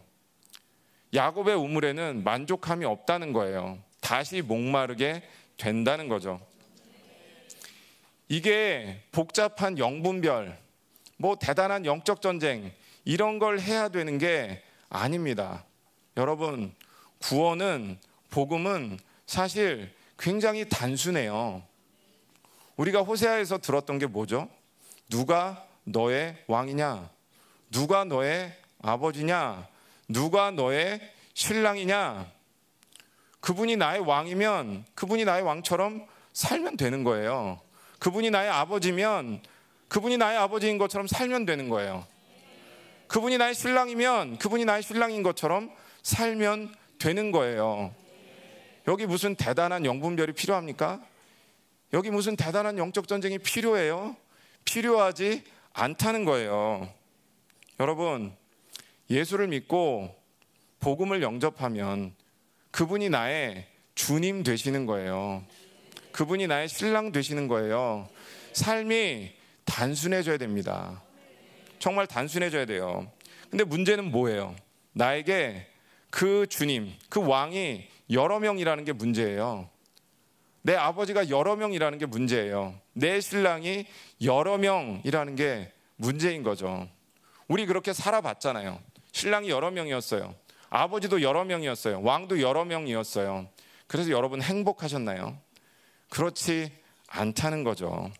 S1: 야곱의 우물에는 만족함이 없다는 거예요. 다시 목마르게 된다는 거죠. 이게 복잡한 영분별, 뭐 대단한 영적 전쟁 이런 걸 해야 되는 게 아닙니다. 여러분, 구원은 복음은 사실 굉장히 단순해요. 우리가 호세아에서 들었던 게 뭐죠? 누가 너의 왕이냐? 누가 너의 아버지냐? 누가 너의 신랑이냐? 그분이 나의 왕이면 그분이 나의 왕처럼 살면 되는 거예요. 그분이 나의 아버지면 그분이 나의 아버지인 것처럼 살면 되는 거예요. 그분이 나의 신랑이면 그분이 나의 신랑인 것처럼 살면 되는 거예요. 여기 무슨 대단한 영분별이 필요합니까? 여기 무슨 대단한 영적 전쟁이 필요해요? 필요하지 않다는 거예요. 여러분, 예수를 믿고 복음을 영접하면 그분이 나의 주님 되시는 거예요. 그분이 나의 신랑 되시는 거예요. 삶이 단순해져야 됩니다. 정말 단순해져야 돼요. 근데 문제는 뭐예요? 나에게 그 주님, 그 왕이 여러 명이라는 게 문제예요. 내 아버지가 여러 명이라는 게 문제예요. 내 신랑이 여러 명이라는 게 문제인 거죠. 우리 그렇게 살아봤잖아요. 신랑이 여러 명이었어요. 아버지도 여러 명이었어요. 왕도 여러 명이었어요. 그래서 여러분 행복하셨나요? 그렇지 않다는 거죠.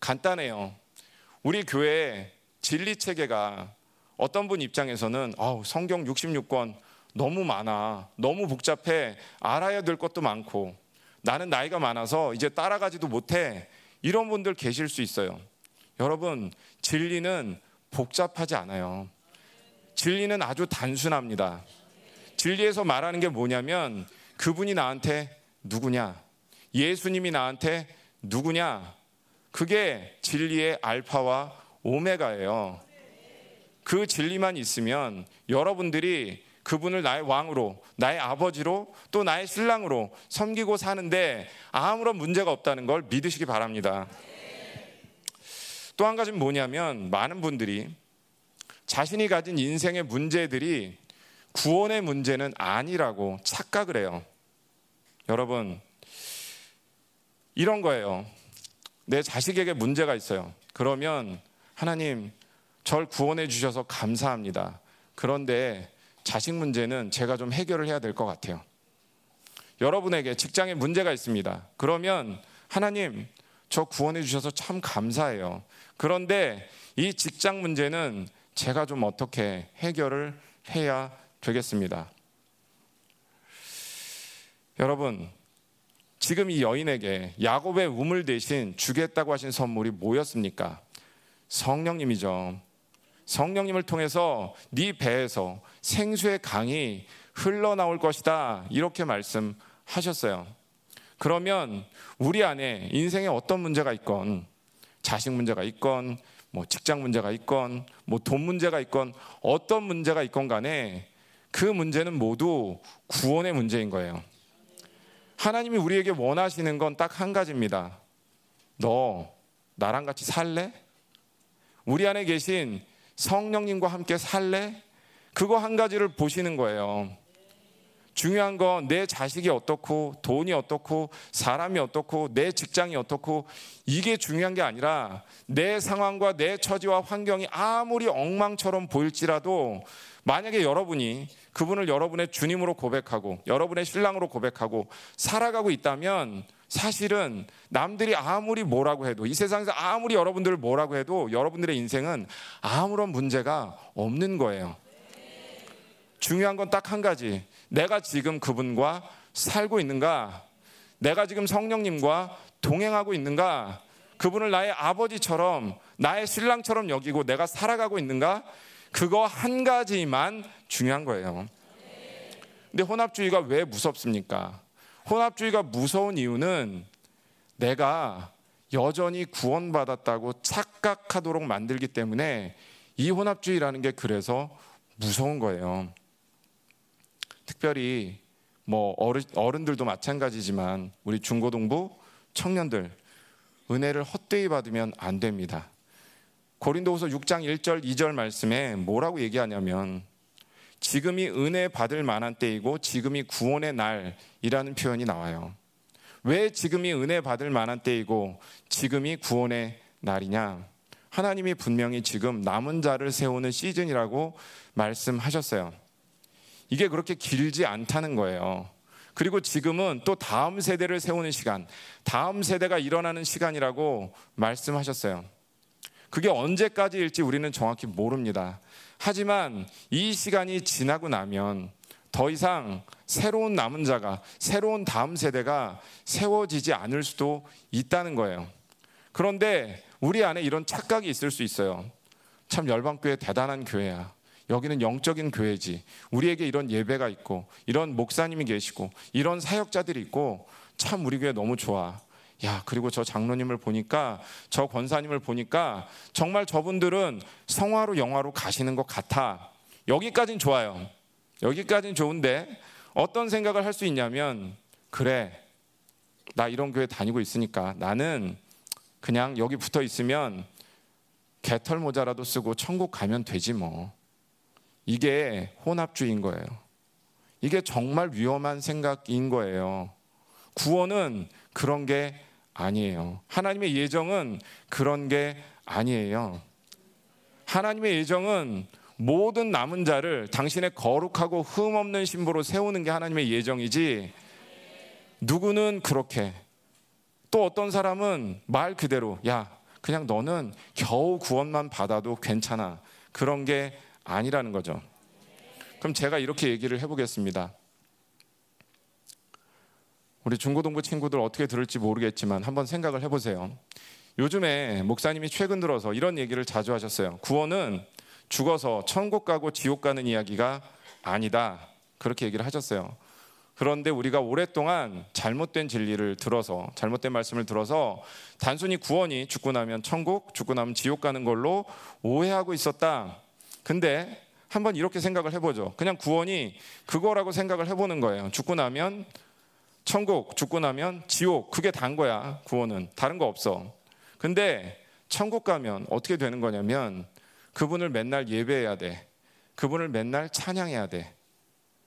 S1: 간단해요. 우리 교회 진리 체계가 어떤 분 입장에서는 어, 성경 66권 너무 많아. 너무 복잡해. 알아야 될 것도 많고. 나는 나이가 많아서 이제 따라가지도 못해. 이런 분들 계실 수 있어요. 여러분, 진리는 복잡하지 않아요. 진리는 아주 단순합니다. 진리에서 말하는 게 뭐냐면 그분이 나한테 누구냐? 예수님이 나한테 누구냐? 그게 진리의 알파와 오메가예요. 그 진리만 있으면 여러분들이 그분을 나의 왕으로, 나의 아버지로, 또 나의 신랑으로 섬기고 사는데 아무런 문제가 없다는 걸 믿으시기 바랍니다. 또 한 가지는 뭐냐면 많은 분들이 자신이 가진 인생의 문제들이 구원의 문제는 아니라고 착각을 해요. 여러분, 이런 거예요. 내 자식에게 문제가 있어요. 그러면 하나님, 절 구원해 주셔서 감사합니다. 그런데 자식 문제는 제가 좀 해결을 해야 될 것 같아요. 여러분에게 직장에 문제가 있습니다. 그러면 하나님, 저 구원해 주셔서 참 감사해요. 그런데 이 직장 문제는 제가 좀 어떻게 해결을 해야 되겠습니다. 여러분, 지금 이 여인에게 야곱의 우물 대신 주겠다고 하신 선물이 뭐였습니까? 성령님이죠. 성령님을 통해서 네 배에서 생수의 강이 흘러나올 것이다. 이렇게 말씀하셨어요. 그러면 우리 안에 인생에 어떤 문제가 있건 자식 문제가 있건 뭐 직장 문제가 있건 뭐 돈 문제가 있건 어떤 문제가 있건 간에 그 문제는 모두 구원의 문제인 거예요. 하나님이 우리에게 원하시는 건 딱 한 가지입니다. 너 나랑 같이 살래? 우리 안에 계신 성령님과 함께 살래? 그거 한 가지를 보시는 거예요. 중요한 건 내 자식이 어떻고 돈이 어떻고 사람이 어떻고 내 직장이 어떻고 이게 중요한 게 아니라 내 상황과 내 처지와 환경이 아무리 엉망처럼 보일지라도 만약에 여러분이 그분을 여러분의 주님으로 고백하고 여러분의 신랑으로 고백하고 살아가고 있다면 사실은 남들이 아무리 뭐라고 해도 이 세상에서 아무리 여러분들을 뭐라고 해도 여러분들의 인생은 아무런 문제가 없는 거예요. 중요한 건 딱 한 가지. 내가 지금 그분과 살고 있는가? 내가 지금 성령님과 동행하고 있는가? 그분을 나의 아버지처럼, 나의 신랑처럼 여기고 내가 살아가고 있는가? 그거 한 가지만 중요한 거예요. 근데 혼합주의가 왜 무섭습니까? 혼합주의가 무서운 이유는 내가 여전히 구원받았다고 착각하도록 만들기 때문에 이 혼합주의라는 게 그래서 무서운 거예요. 특별히 뭐 어른, 들도 마찬가지지만 우리 중고등부 청년들 은혜를 헛되이 받으면 안 됩니다. 고린도후서 6장 1절 2절 말씀에 뭐라고 얘기하냐면 지금이 은혜 받을 만한 때이고 지금이 구원의 날이라는 표현이 나와요. 왜 지금이 은혜 받을 만한 때이고 지금이 구원의 날이냐? 하나님이 분명히 지금 남은 자를 세우는 시즌이라고 말씀하셨어요. 이게 그렇게 길지 않다는 거예요. 그리고 지금은 또 다음 세대를 세우는 시간, 다음 세대가 일어나는 시간이라고 말씀하셨어요. 그게 언제까지일지 우리는 정확히 모릅니다. 하지만 이 시간이 지나고 나면 더 이상 새로운 남은 자가, 새로운 다음 세대가 세워지지 않을 수도 있다는 거예요. 그런데 우리 안에 이런 착각이 있을 수 있어요. 참 열방교회 대단한 교회야. 여기는 영적인 교회지. 우리에게 이런 예배가 있고, 이런 목사님이 계시고, 이런 사역자들이 있고, 참 우리 교회 너무 좋아. 야, 그리고 저 장로님을 보니까, 저 권사님을 보니까, 정말 저분들은 성화로 영화로 가시는 것 같아. 여기까진 좋아요. 여기까진 좋은데, 어떤 생각을 할 수 있냐면, 그래, 나 이런 교회 다니고 있으니까 나는 그냥 여기 붙어 있으면 개털 모자라도 쓰고 천국 가면 되지 뭐. 이게 혼합주의인 거예요. 이게 정말 위험한 생각인 거예요. 구원은 그런 게 아니에요. 하나님의 예정은 그런 게 아니에요. 하나님의 예정은 모든 남은 자를 당신의 거룩하고 흠없는 신부로 세우는 게 하나님의 예정이지 누구는 그렇게 또 어떤 사람은 말 그대로 야 그냥 너는 겨우 구원만 받아도 괜찮아 그런 게 아니라는 거죠. 그럼 제가 이렇게 얘기를 해보겠습니다. 우리 중고등부 친구들 어떻게 들을지 모르겠지만 한번 생각을 해보세요. 요즘에 목사님이 최근 들어서 이런 얘기를 자주 하셨어요. 구원은 죽어서 천국 가고 지옥 가는 이야기가 아니다. 그렇게 얘기를 하셨어요. 그런데 우리가 오랫동안 잘못된 진리를 들어서 잘못된 말씀을 들어서 단순히 구원이 죽고 나면 천국, 죽고 나면 지옥 가는 걸로 오해하고 있었다. 근데 한번 이렇게 생각을 해보죠. 그냥 구원이 그거라고 생각을 해보는 거예요. 죽고 나면 천국, 죽고 나면 지옥, 그게 단 거야. 구원은 다른 거 없어. 근데 천국 가면 어떻게 되는 거냐면 그분을 맨날 예배해야 돼. 그분을 맨날 찬양해야 돼.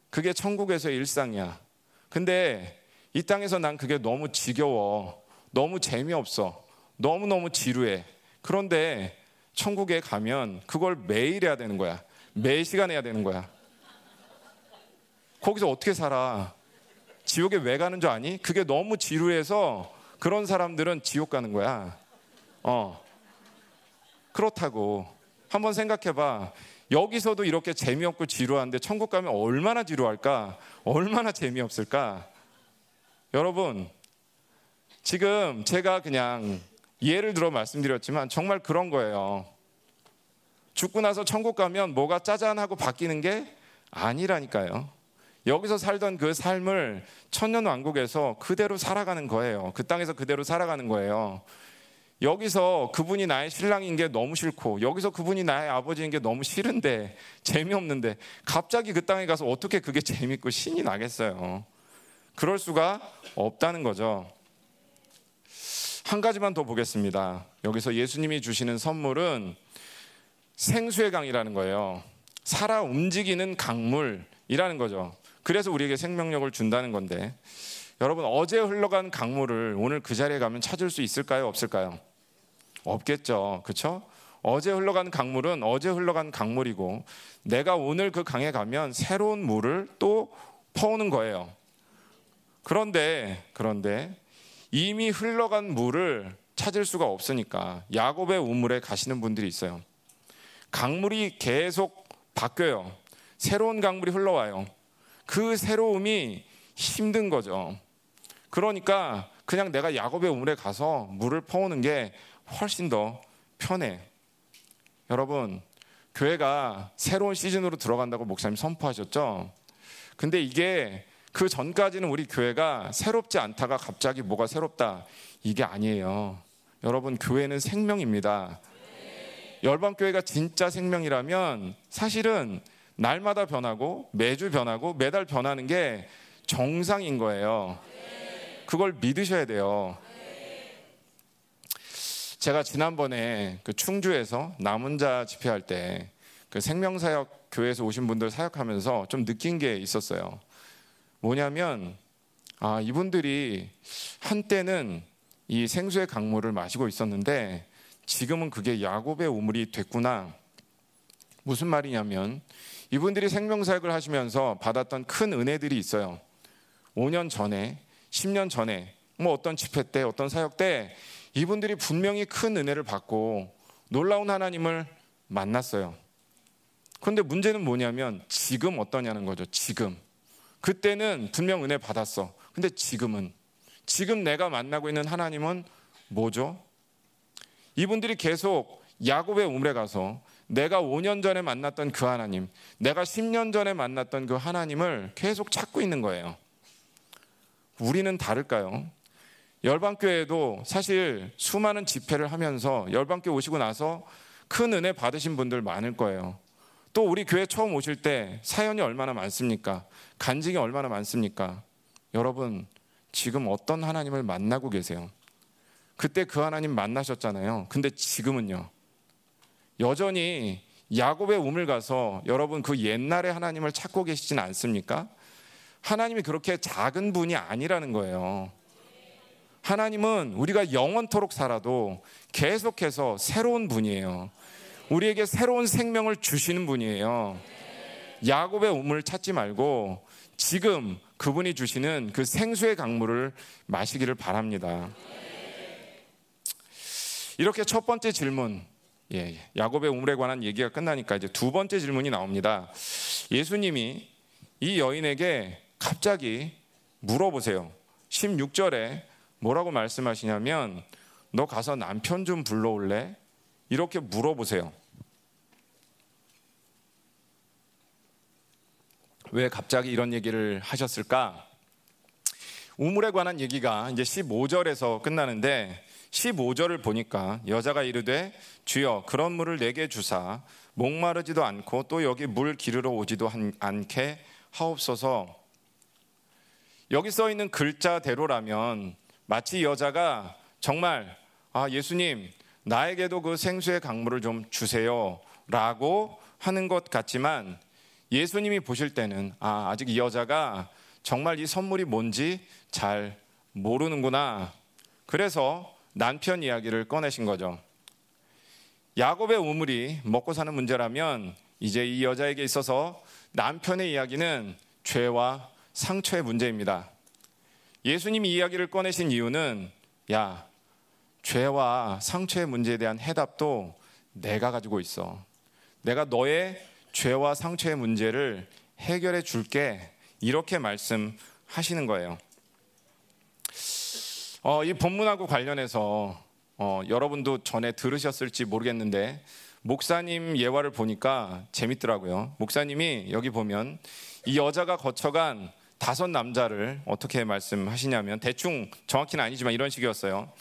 S1: 그게 천국에서의 일상이야. 근데 이 땅에서 난 그게 너무 지겨워. 너무 재미없어. 너무너무 지루해. 그런데 천국에 가면 그걸 매일 해야 되는 거야. 매 시간 해야 되는 거야. 거기서 어떻게 살아? 지옥에 왜 가는 줄 아니? 그게 너무 지루해서 그런 사람들은 지옥 가는 거야. 어. 그렇다고. 한번 생각해 봐. 여기서도 이렇게 재미없고 지루한데 천국 가면 얼마나 지루할까? 얼마나 재미없을까? 여러분, 지금 제가 그냥 예를 들어 말씀드렸지만 정말 그런 거예요. 죽고 나서 천국 가면 뭐가 짜잔하고 바뀌는 게 아니라니까요. 여기서 살던 그 삶을 천년 왕국에서 그대로 살아가는 거예요. 그 땅에서 그대로 살아가는 거예요. 여기서 그분이 나의 신랑인 게 너무 싫고 여기서 그분이 나의 아버지인 게 너무 싫은데 재미없는데 갑자기 그 땅에 가서 어떻게 그게 재밌고 신이 나겠어요. 그럴 수가 없다는 거죠. 한 가지만 더 보겠습니다. 여기서 예수님이 주시는 선물은 생수의 강이라는 거예요. 살아 움직이는 강물이라는 거죠. 그래서 우리에게 생명력을 준다는 건데 여러분 어제 흘러간 강물을 오늘 그 자리에 가면 찾을 수 있을까요? 없을까요? 없겠죠. 그렇죠? 어제 흘러간 강물은 어제 흘러간 강물이고 내가 오늘 그 강에 가면 새로운 물을 또 퍼오는 거예요. 그런데 그런데 이미 흘러간 물을 찾을 수가 없으니까 야곱의 우물에 가시는 분들이 있어요. 강물이 계속 바뀌어요. 새로운 강물이 흘러와요. 그 새로움이 힘든 거죠. 그러니까 그냥 내가 야곱의 우물에 가서 물을 퍼오는 게 훨씬 더 편해. 여러분, 교회가 새로운 시즌으로 들어간다고 목사님 선포하셨죠? 근데 이게 그 전까지는 우리 교회가 새롭지 않다가 갑자기 뭐가 새롭다. 이게 아니에요. 여러분, 교회는 생명입니다. 열방교회가 진짜 생명이라면 사실은 날마다 변하고 매주 변하고 매달 변하는 게 정상인 거예요. 그걸 믿으셔야 돼요. 제가 지난번에 그 충주에서 남은 자 집회할 때 그 생명사역 교회에서 오신 분들 사역하면서 좀 느낀 게 있었어요. 뭐냐면 아 이분들이 한때는 이 생수의 강물을 마시고 있었는데 지금은 그게 야곱의 우물이 됐구나. 무슨 말이냐면 이분들이 생명사역을 하시면서 받았던 큰 은혜들이 있어요. 5년 전에, 10년 전에, 뭐 어떤 집회 때, 어떤 사역 때 이분들이 분명히 큰 은혜를 받고 놀라운 하나님을 만났어요. 그런데 문제는 뭐냐면 지금 어떠냐는 거죠. 지금. 그때는 분명 은혜 받았어. 근데 지금은 지금 내가 만나고 있는 하나님은 뭐죠? 이분들이 계속 야곱의 우물에 가서 내가 5년 전에 만났던 그 하나님, 내가 10년 전에 만났던 그 하나님을 계속 찾고 있는 거예요. 우리는 다를까요? 열방교회도 사실 수많은 집회를 하면서 열방교회 오시고 나서 큰 은혜 받으신 분들 많을 거예요. 또 우리 교회 처음 오실 때 사연이 얼마나 많습니까? 간증이 얼마나 많습니까? 여러분, 지금 어떤 하나님을 만나고 계세요? 그때 그 하나님 만나셨잖아요. 근데 지금은요. 여전히 야곱의 우물 가서 여러분 그 옛날의 하나님을 찾고 계시진 않습니까? 하나님이 그렇게 작은 분이 아니라는 거예요. 하나님은 우리가 영원토록 살아도 계속해서 새로운 분이에요. 우리에게 새로운 생명을 주시는 분이에요. 야곱의 우물을 찾지 말고 지금 그분이 주시는 그 생수의 강물을 마시기를 바랍니다. 이렇게 첫 번째 질문, 예, 야곱의 우물에 관한 얘기가 끝나니까 이제 두 번째 질문이 나옵니다. 예수님이 이 여인에게 갑자기 물어보세요. 16절에 뭐라고 말씀하시냐면 너 가서 남편 좀 불러올래? 이렇게 물어보세요. 왜 갑자기 이런 얘기를 하셨을까? 우물에 관한 얘기가 이제 15절에서 끝나는데 15절을 보니까 여자가 이르되 주여 그런 물을 내게 주사 목마르지도 않고 또 여기 물 기르러 오지도 않게 하옵소서. 여기 써 있는 글자대로라면 마치 여자가 정말 아 예수님 나에게도 그 생수의 강물을 좀 주세요 라고 하는 것 같지만 예수님이 보실 때는 아 아직 이 여자가 정말 이 선물이 뭔지 잘 모르는구나. 그래서 남편 이야기를 꺼내신 거죠. 야곱의 우물이 먹고 사는 문제라면 이제 이 여자에게 있어서 남편의 이야기는 죄와 상처의 문제입니다. 예수님이 이야기를 꺼내신 이유는 야, 죄와 상처의 문제에 대한 해답도 내가 가지고 있어. 내가 너의 죄와 상처의 문제를 해결해 줄게. 이렇게 말씀하시는 거예요. 어, 이 본문하고 관련해서 어, 여러분도 전에 들으셨을지 모르겠는데 목사님 예화를 보니까 재밌더라고요. 목사님이 여기 보면 이 여자가 거쳐간 다섯 남자를 어떻게 말씀하시냐면 대충 정확히는 아니지만 이런 식이었어요.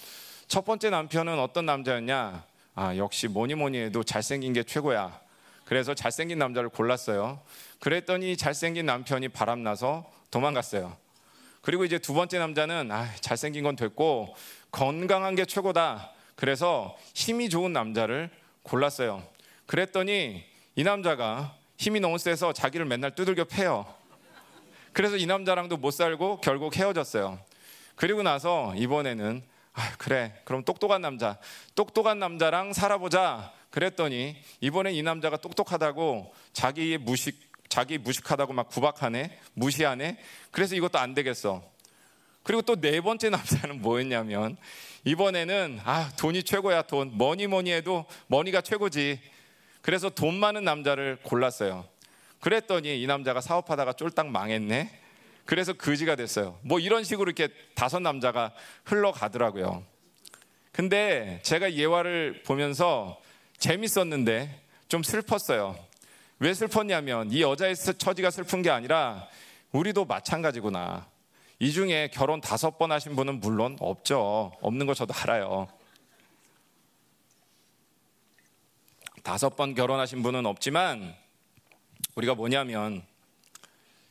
S1: 첫 번째 남편은 어떤 남자였냐? 아, 역시 뭐니 뭐니 해도 잘생긴 게 최고야. 그래서 잘생긴 남자를 골랐어요. 그랬더니 잘생긴 남편이 바람나서 도망갔어요. 그리고 이제 두 번째 남자는 아, 잘생긴 건 됐고 건강한 게 최고다. 그래서 힘이 좋은 남자를 골랐어요. 그랬더니 이 남자가 힘이 너무 세서 자기를 맨날 두들겨 패요. 그래서 이 남자랑도 못 살고 결국 헤어졌어요. 그리고 나서 이번에는 아, 그래. 그럼 똑똑한 남자. 똑똑한 남자랑 살아보자. 그랬더니 이번엔 이 남자가 똑똑하다고 자기의 무식 자기 무식하다고 막 구박하네. 무시하네. 그래서 이것도 안 되겠어. 그리고 또 네 번째 남자는 뭐였냐면 이번에는 아, 돈이 최고야. 돈. 뭐니 뭐니 해도 머니가 최고지. 그래서 돈 많은 남자를 골랐어요. 그랬더니 이 남자가 사업하다가 쫄딱 망했네. 그래서 거지가 됐어요. 뭐 이런 식으로 이렇게 다섯 남자가 흘러가더라고요. 근데 제가 예화를 보면서 재밌었는데 좀 슬펐어요. 왜 슬펐냐면 이 여자의 처지가 슬픈 게 아니라 우리도 마찬가지구나. 이 중에 결혼 다섯 번 하신 분은 물론 없죠. 없는 거 저도 알아요. 다섯 번 결혼하신 분은 없지만 우리가 뭐냐면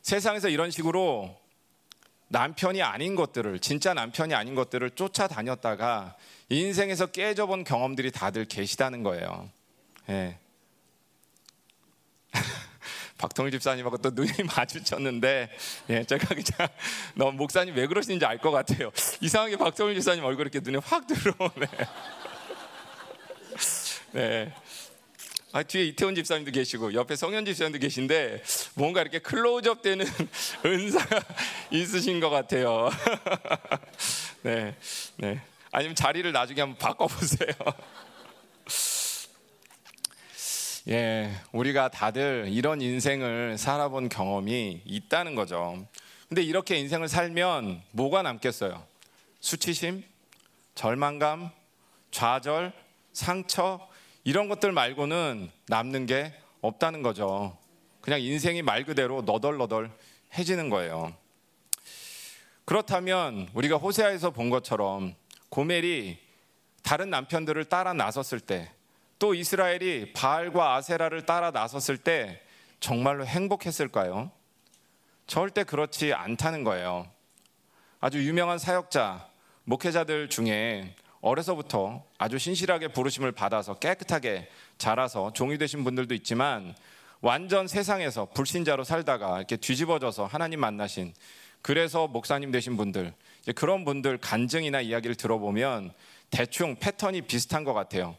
S1: 세상에서 이런 식으로 남편이 아닌 것들을 진짜 남편이 아닌 것들을 쫓아다녔다가 인생에서 깨져본 경험들이 다들 계시다는 거예요. 예. 박통일 집사님하고 또 눈이 마주쳤는데 예, 제가 그냥 너 목사님 왜 그러시는지 알 것 같아요. 이상하게 박통일 집사님 얼굴 이렇게 눈에 확 들어오네. 네. 아, 뒤에 이태원 집사님도 계시고 옆에 성현 집사님도 계신데 뭔가 이렇게 클로즈업 되는 은사가 있으신 것 같아요. 네, 네. 아니면 자리를 나중에 한번 바꿔보세요. 예, 우리가 다들 이런 인생을 살아본 경험이 있다는 거죠. 근데 이렇게 인생을 살면 뭐가 남겠어요? 수치심, 절망감, 좌절, 상처, 이런 것들 말고는 남는 게 없다는 거죠. 그냥 인생이 말 그대로 너덜너덜 해지는 거예요. 그렇다면 우리가 호세아에서 본 것처럼 고멜이 다른 남편들을 따라 나섰을 때 또 이스라엘이 바알과 아세라를 따라 나섰을 때 정말로 행복했을까요? 절대 그렇지 않다는 거예요. 아주 유명한 사역자, 목회자들 중에 어려서부터 아주 신실하게 부르심을 받아서 깨끗하게 자라서 종이 되신 분들도 있지만 완전 세상에서 불신자로 살다가 이렇게 뒤집어져서 하나님 만나신 그래서 목사님 되신 분들 그런 분들 간증이나 이야기를 들어보면 대충 패턴이 비슷한 것 같아요.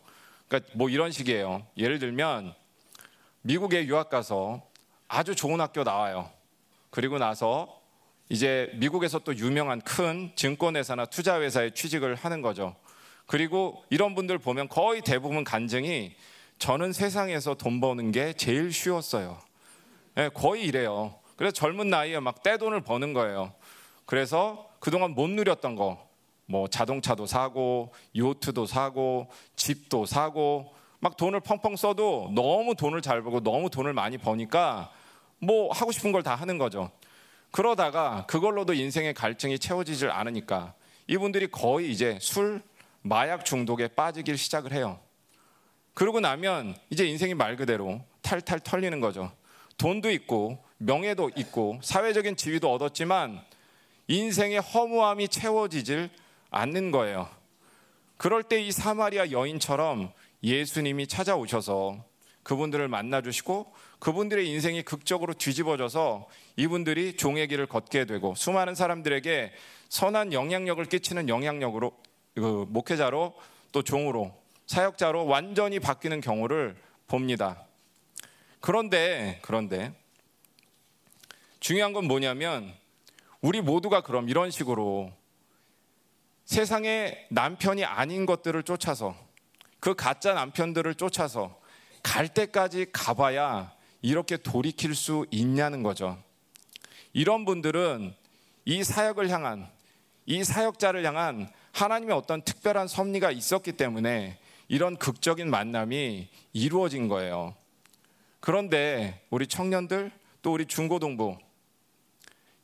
S1: 그러니까 뭐 이런 식이에요. 예를 들면 미국에 유학 가서 아주 좋은 학교 나와요. 그리고 나서 이제 미국에서 또 유명한 큰 증권회사나 투자회사에 취직을 하는 거죠. 그리고 이런 분들 보면 거의 대부분 간증이 저는 세상에서 돈 버는 게 제일 쉬웠어요. 네, 거의 이래요. 그래서 젊은 나이에 막 떼돈을 버는 거예요. 그래서 그동안 못 누렸던 거, 뭐 자동차도 사고 요트도 사고 집도 사고 막 돈을 펑펑 써도 너무 돈을 잘 벌고 너무 돈을 많이 버니까 뭐 하고 싶은 걸 다 하는 거죠. 그러다가 그걸로도 인생의 갈증이 채워지질 않으니까 이분들이 거의 이제 술, 마약 중독에 빠지길 시작을 해요. 그러고 나면 이제 인생이 말 그대로 탈탈 털리는 거죠. 돈도 있고 명예도 있고 사회적인 지위도 얻었지만 인생의 허무함이 채워지질 않는 거예요. 그럴 때 이 사마리아 여인처럼 예수님이 찾아오셔서 그분들을 만나주시고 그분들의 인생이 극적으로 뒤집어져서 이분들이 종의 길을 걷게 되고 수많은 사람들에게 선한 영향력을 끼치는 영향력으로 그 목회자로 또 종으로 사역자로 완전히 바뀌는 경우를 봅니다. 그런데 그런데 중요한 건 뭐냐면 우리 모두가 그럼 이런 식으로 세상에 남편이 아닌 것들을 쫓아서 그 가짜 남편들을 쫓아서 갈 때까지 가봐야 이렇게 돌이킬 수 있냐는 거죠. 이런 분들은 이 사역을 향한 이 사역자를 향한 하나님의 어떤 특별한 섭리가 있었기 때문에 이런 극적인 만남이 이루어진 거예요. 그런데 우리 청년들 또 우리 중고동부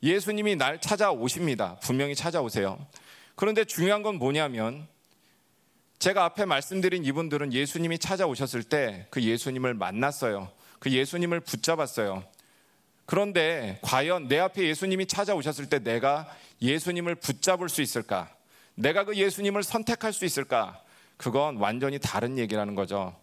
S1: 예수님이 날 찾아오십니다. 분명히 찾아오세요. 그런데 중요한 건 뭐냐면 제가 앞에 말씀드린 이분들은 예수님이 찾아오셨을 때 그 예수님을 만났어요. 그 예수님을 붙잡았어요. 그런데 과연 내 앞에 예수님이 찾아오셨을 때 내가 예수님을 붙잡을 수 있을까? 내가 그 예수님을 선택할 수 있을까? 그건 완전히 다른 얘기라는 거죠.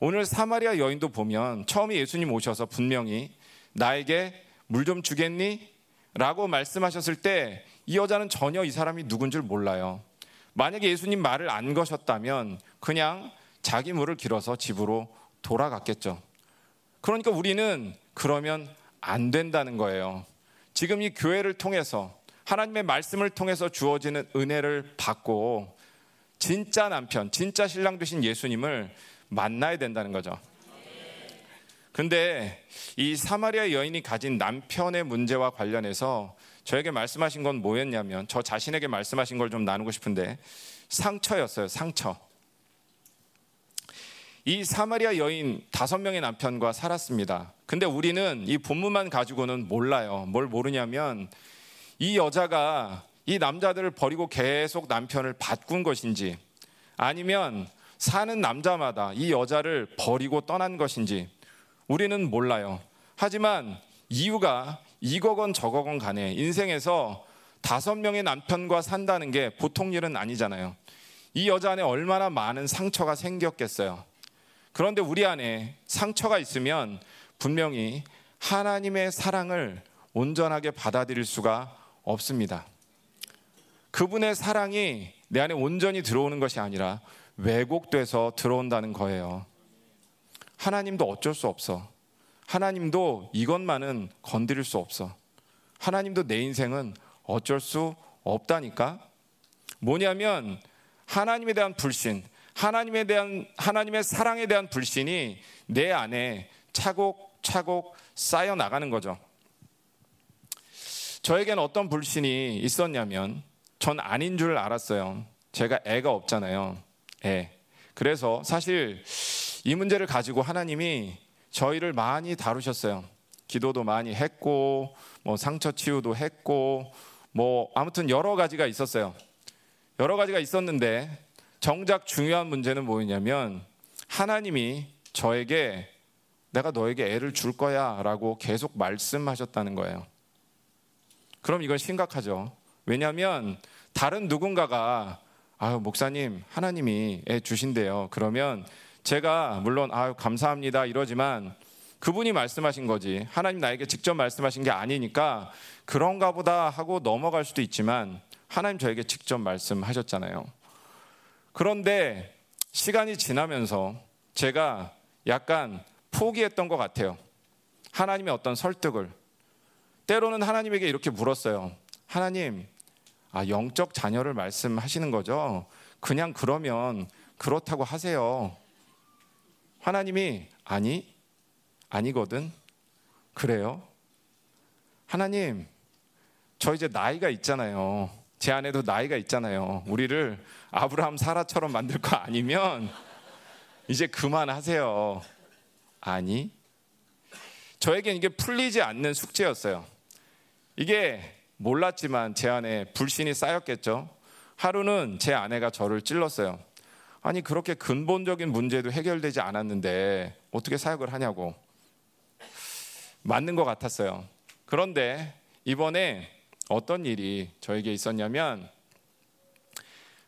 S1: 오늘 사마리아 여인도 보면 처음에 예수님 오셔서 분명히 나에게 물 좀 주겠니? 라고 말씀하셨을 때 이 여자는 전혀 이 사람이 누군 줄 몰라요. 만약에 예수님 말을 안 거셨다면 그냥 자기 물을 길어서 집으로 돌아갔겠죠. 그러니까 우리는 그러면 안 된다는 거예요. 지금 이 교회를 통해서 하나님의 말씀을 통해서 주어지는 은혜를 받고 진짜 남편, 진짜 신랑 되신 예수님을 만나야 된다는 거죠. 근데 이 사마리아 여인이 가진 남편의 문제와 관련해서 저에게 말씀하신 건 뭐였냐면 저 자신에게 말씀하신 걸 좀 나누고 싶은데 상처였어요. 상처. 이 사마리아 여인 다섯 명의 남편과 살았습니다. 근데 우리는 이 본문만 가지고는 몰라요. 뭘 모르냐면 이 여자가 이 남자들을 버리고 계속 남편을 바꾼 것인지 아니면 사는 남자마다 이 여자를 버리고 떠난 것인지 우리는 몰라요. 하지만 이유가 이거건 저거건 간에 인생에서 다섯 명의 남편과 산다는 게 보통 일은 아니잖아요. 이 여자 안에 얼마나 많은 상처가 생겼겠어요. 그런데 우리 안에 상처가 있으면 분명히 하나님의 사랑을 온전하게 받아들일 수가 없습니다. 그분의 사랑이 내 안에 온전히 들어오는 것이 아니라 왜곡돼서 들어온다는 거예요. 하나님도 어쩔 수 없어. 하나님도 이것만은 건드릴 수 없어. 하나님도 내 인생은 어쩔 수 없다니까. 뭐냐면 하나님에 대한 불신, 하나님에 대한 하나님의 사랑에 대한 불신이 내 안에 차곡차곡 쌓여 나가는 거죠. 저에게는 어떤 불신이 있었냐면 전 아닌 줄 알았어요. 제가 애가 없잖아요. 애. 그래서 사실 이 문제를 가지고 하나님이 저희를 많이 다루셨어요. 기도도 많이 했고, 뭐 상처 치유도 했고, 뭐 아무튼 여러 가지가 있었어요. 여러 가지가 있었는데 정작 중요한 문제는 뭐였냐면 하나님이 저에게 내가 너에게 애를 줄 거야 라고 계속 말씀하셨다는 거예요. 그럼 이건 심각하죠. 왜냐하면 다른 누군가가 아유, 목사님, 하나님이 애 주신대요. 그러면 제가 물론 아유, 감사합니다 이러지만 그분이 말씀하신 거지. 하나님 나에게 직접 말씀하신 게 아니니까 그런가 보다 하고 넘어갈 수도 있지만 하나님 저에게 직접 말씀하셨잖아요. 그런데 시간이 지나면서 제가 약간 포기했던 것 같아요. 하나님의 어떤 설득을. 때로는 하나님에게 이렇게 물었어요. 하나님, 아, 영적 자녀를 말씀하시는 거죠? 그냥 그러면 그렇다고 하세요. 하나님이, 아니, 아니거든. 그래요? 하나님, 저 이제 나이가 있잖아요. 제 안에도 나이가 있잖아요. 우리를 아브라함 사라처럼 만들 거 아니면 이제 그만하세요. 아니. 저에겐 이게 풀리지 않는 숙제였어요. 이게 몰랐지만 제 안에 불신이 쌓였겠죠. 하루는 제 아내가 저를 찔렀어요. 아니, 그렇게 근본적인 문제도 해결되지 않았는데 어떻게 사역을 하냐고. 맞는 것 같았어요. 그런데 이번에 어떤 일이 저에게 있었냐면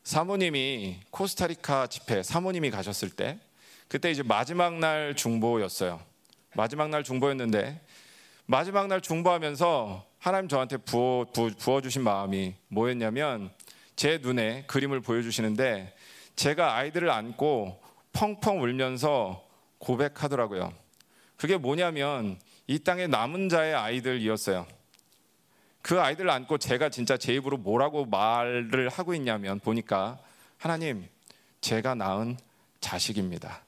S1: 사모님이 코스타리카 집회 사모님이 가셨을 때 그때 이제 마지막 날 중보였어요. 마지막 날 중보였는데 마지막 날 중보하면서 하나님 저한테 부어, 부어 주신 마음이 뭐였냐면 제 눈에 그림을 보여주시는데 제가 아이들을 안고 펑펑 울면서 고백하더라고요. 그게 뭐냐면 이 땅에 남은 자의 아이들이었어요. 그 아이들을 안고 제가 진짜 제 입으로 뭐라고 말을 하고 있냐면 보니까 하나님, 제가 낳은 자식입니다.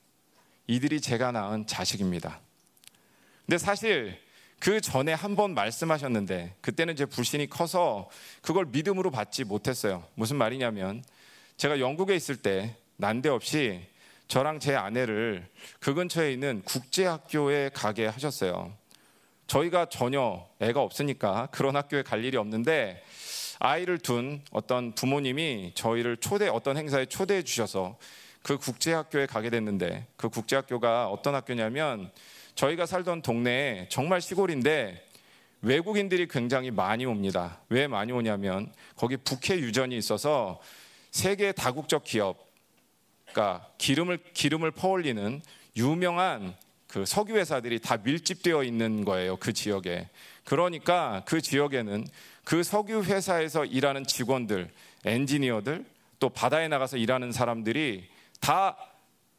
S1: 이들이 제가 낳은 자식입니다. 근데 사실 그 전에 한 번 말씀하셨는데 그때는 제 불신이 커서 그걸 믿음으로 받지 못했어요. 무슨 말이냐면 제가 영국에 있을 때 난데없이 저랑 제 아내를 그 근처에 있는 국제학교에 가게 하셨어요. 저희가 전혀 애가 없으니까 그런 학교에 갈 일이 없는데 아이를 둔 어떤 부모님이 저희를 초대 어떤 행사에 초대해 주셔서 그 국제학교에 가게 됐는데 그 국제학교가 어떤 학교냐면 저희가 살던 동네에 정말 시골인데 외국인들이 굉장히 많이 옵니다. 왜 많이 오냐면 거기 북해 유전이 있어서 세계 다국적 기업, 그러니까 기름을 기름을 퍼올리는 유명한 그 석유 회사들이 다 밀집되어 있는 거예요. 그 지역에. 그러니까 그 지역에는 그 석유 회사에서 일하는 직원들, 엔지니어들, 또 바다에 나가서 일하는 사람들이 다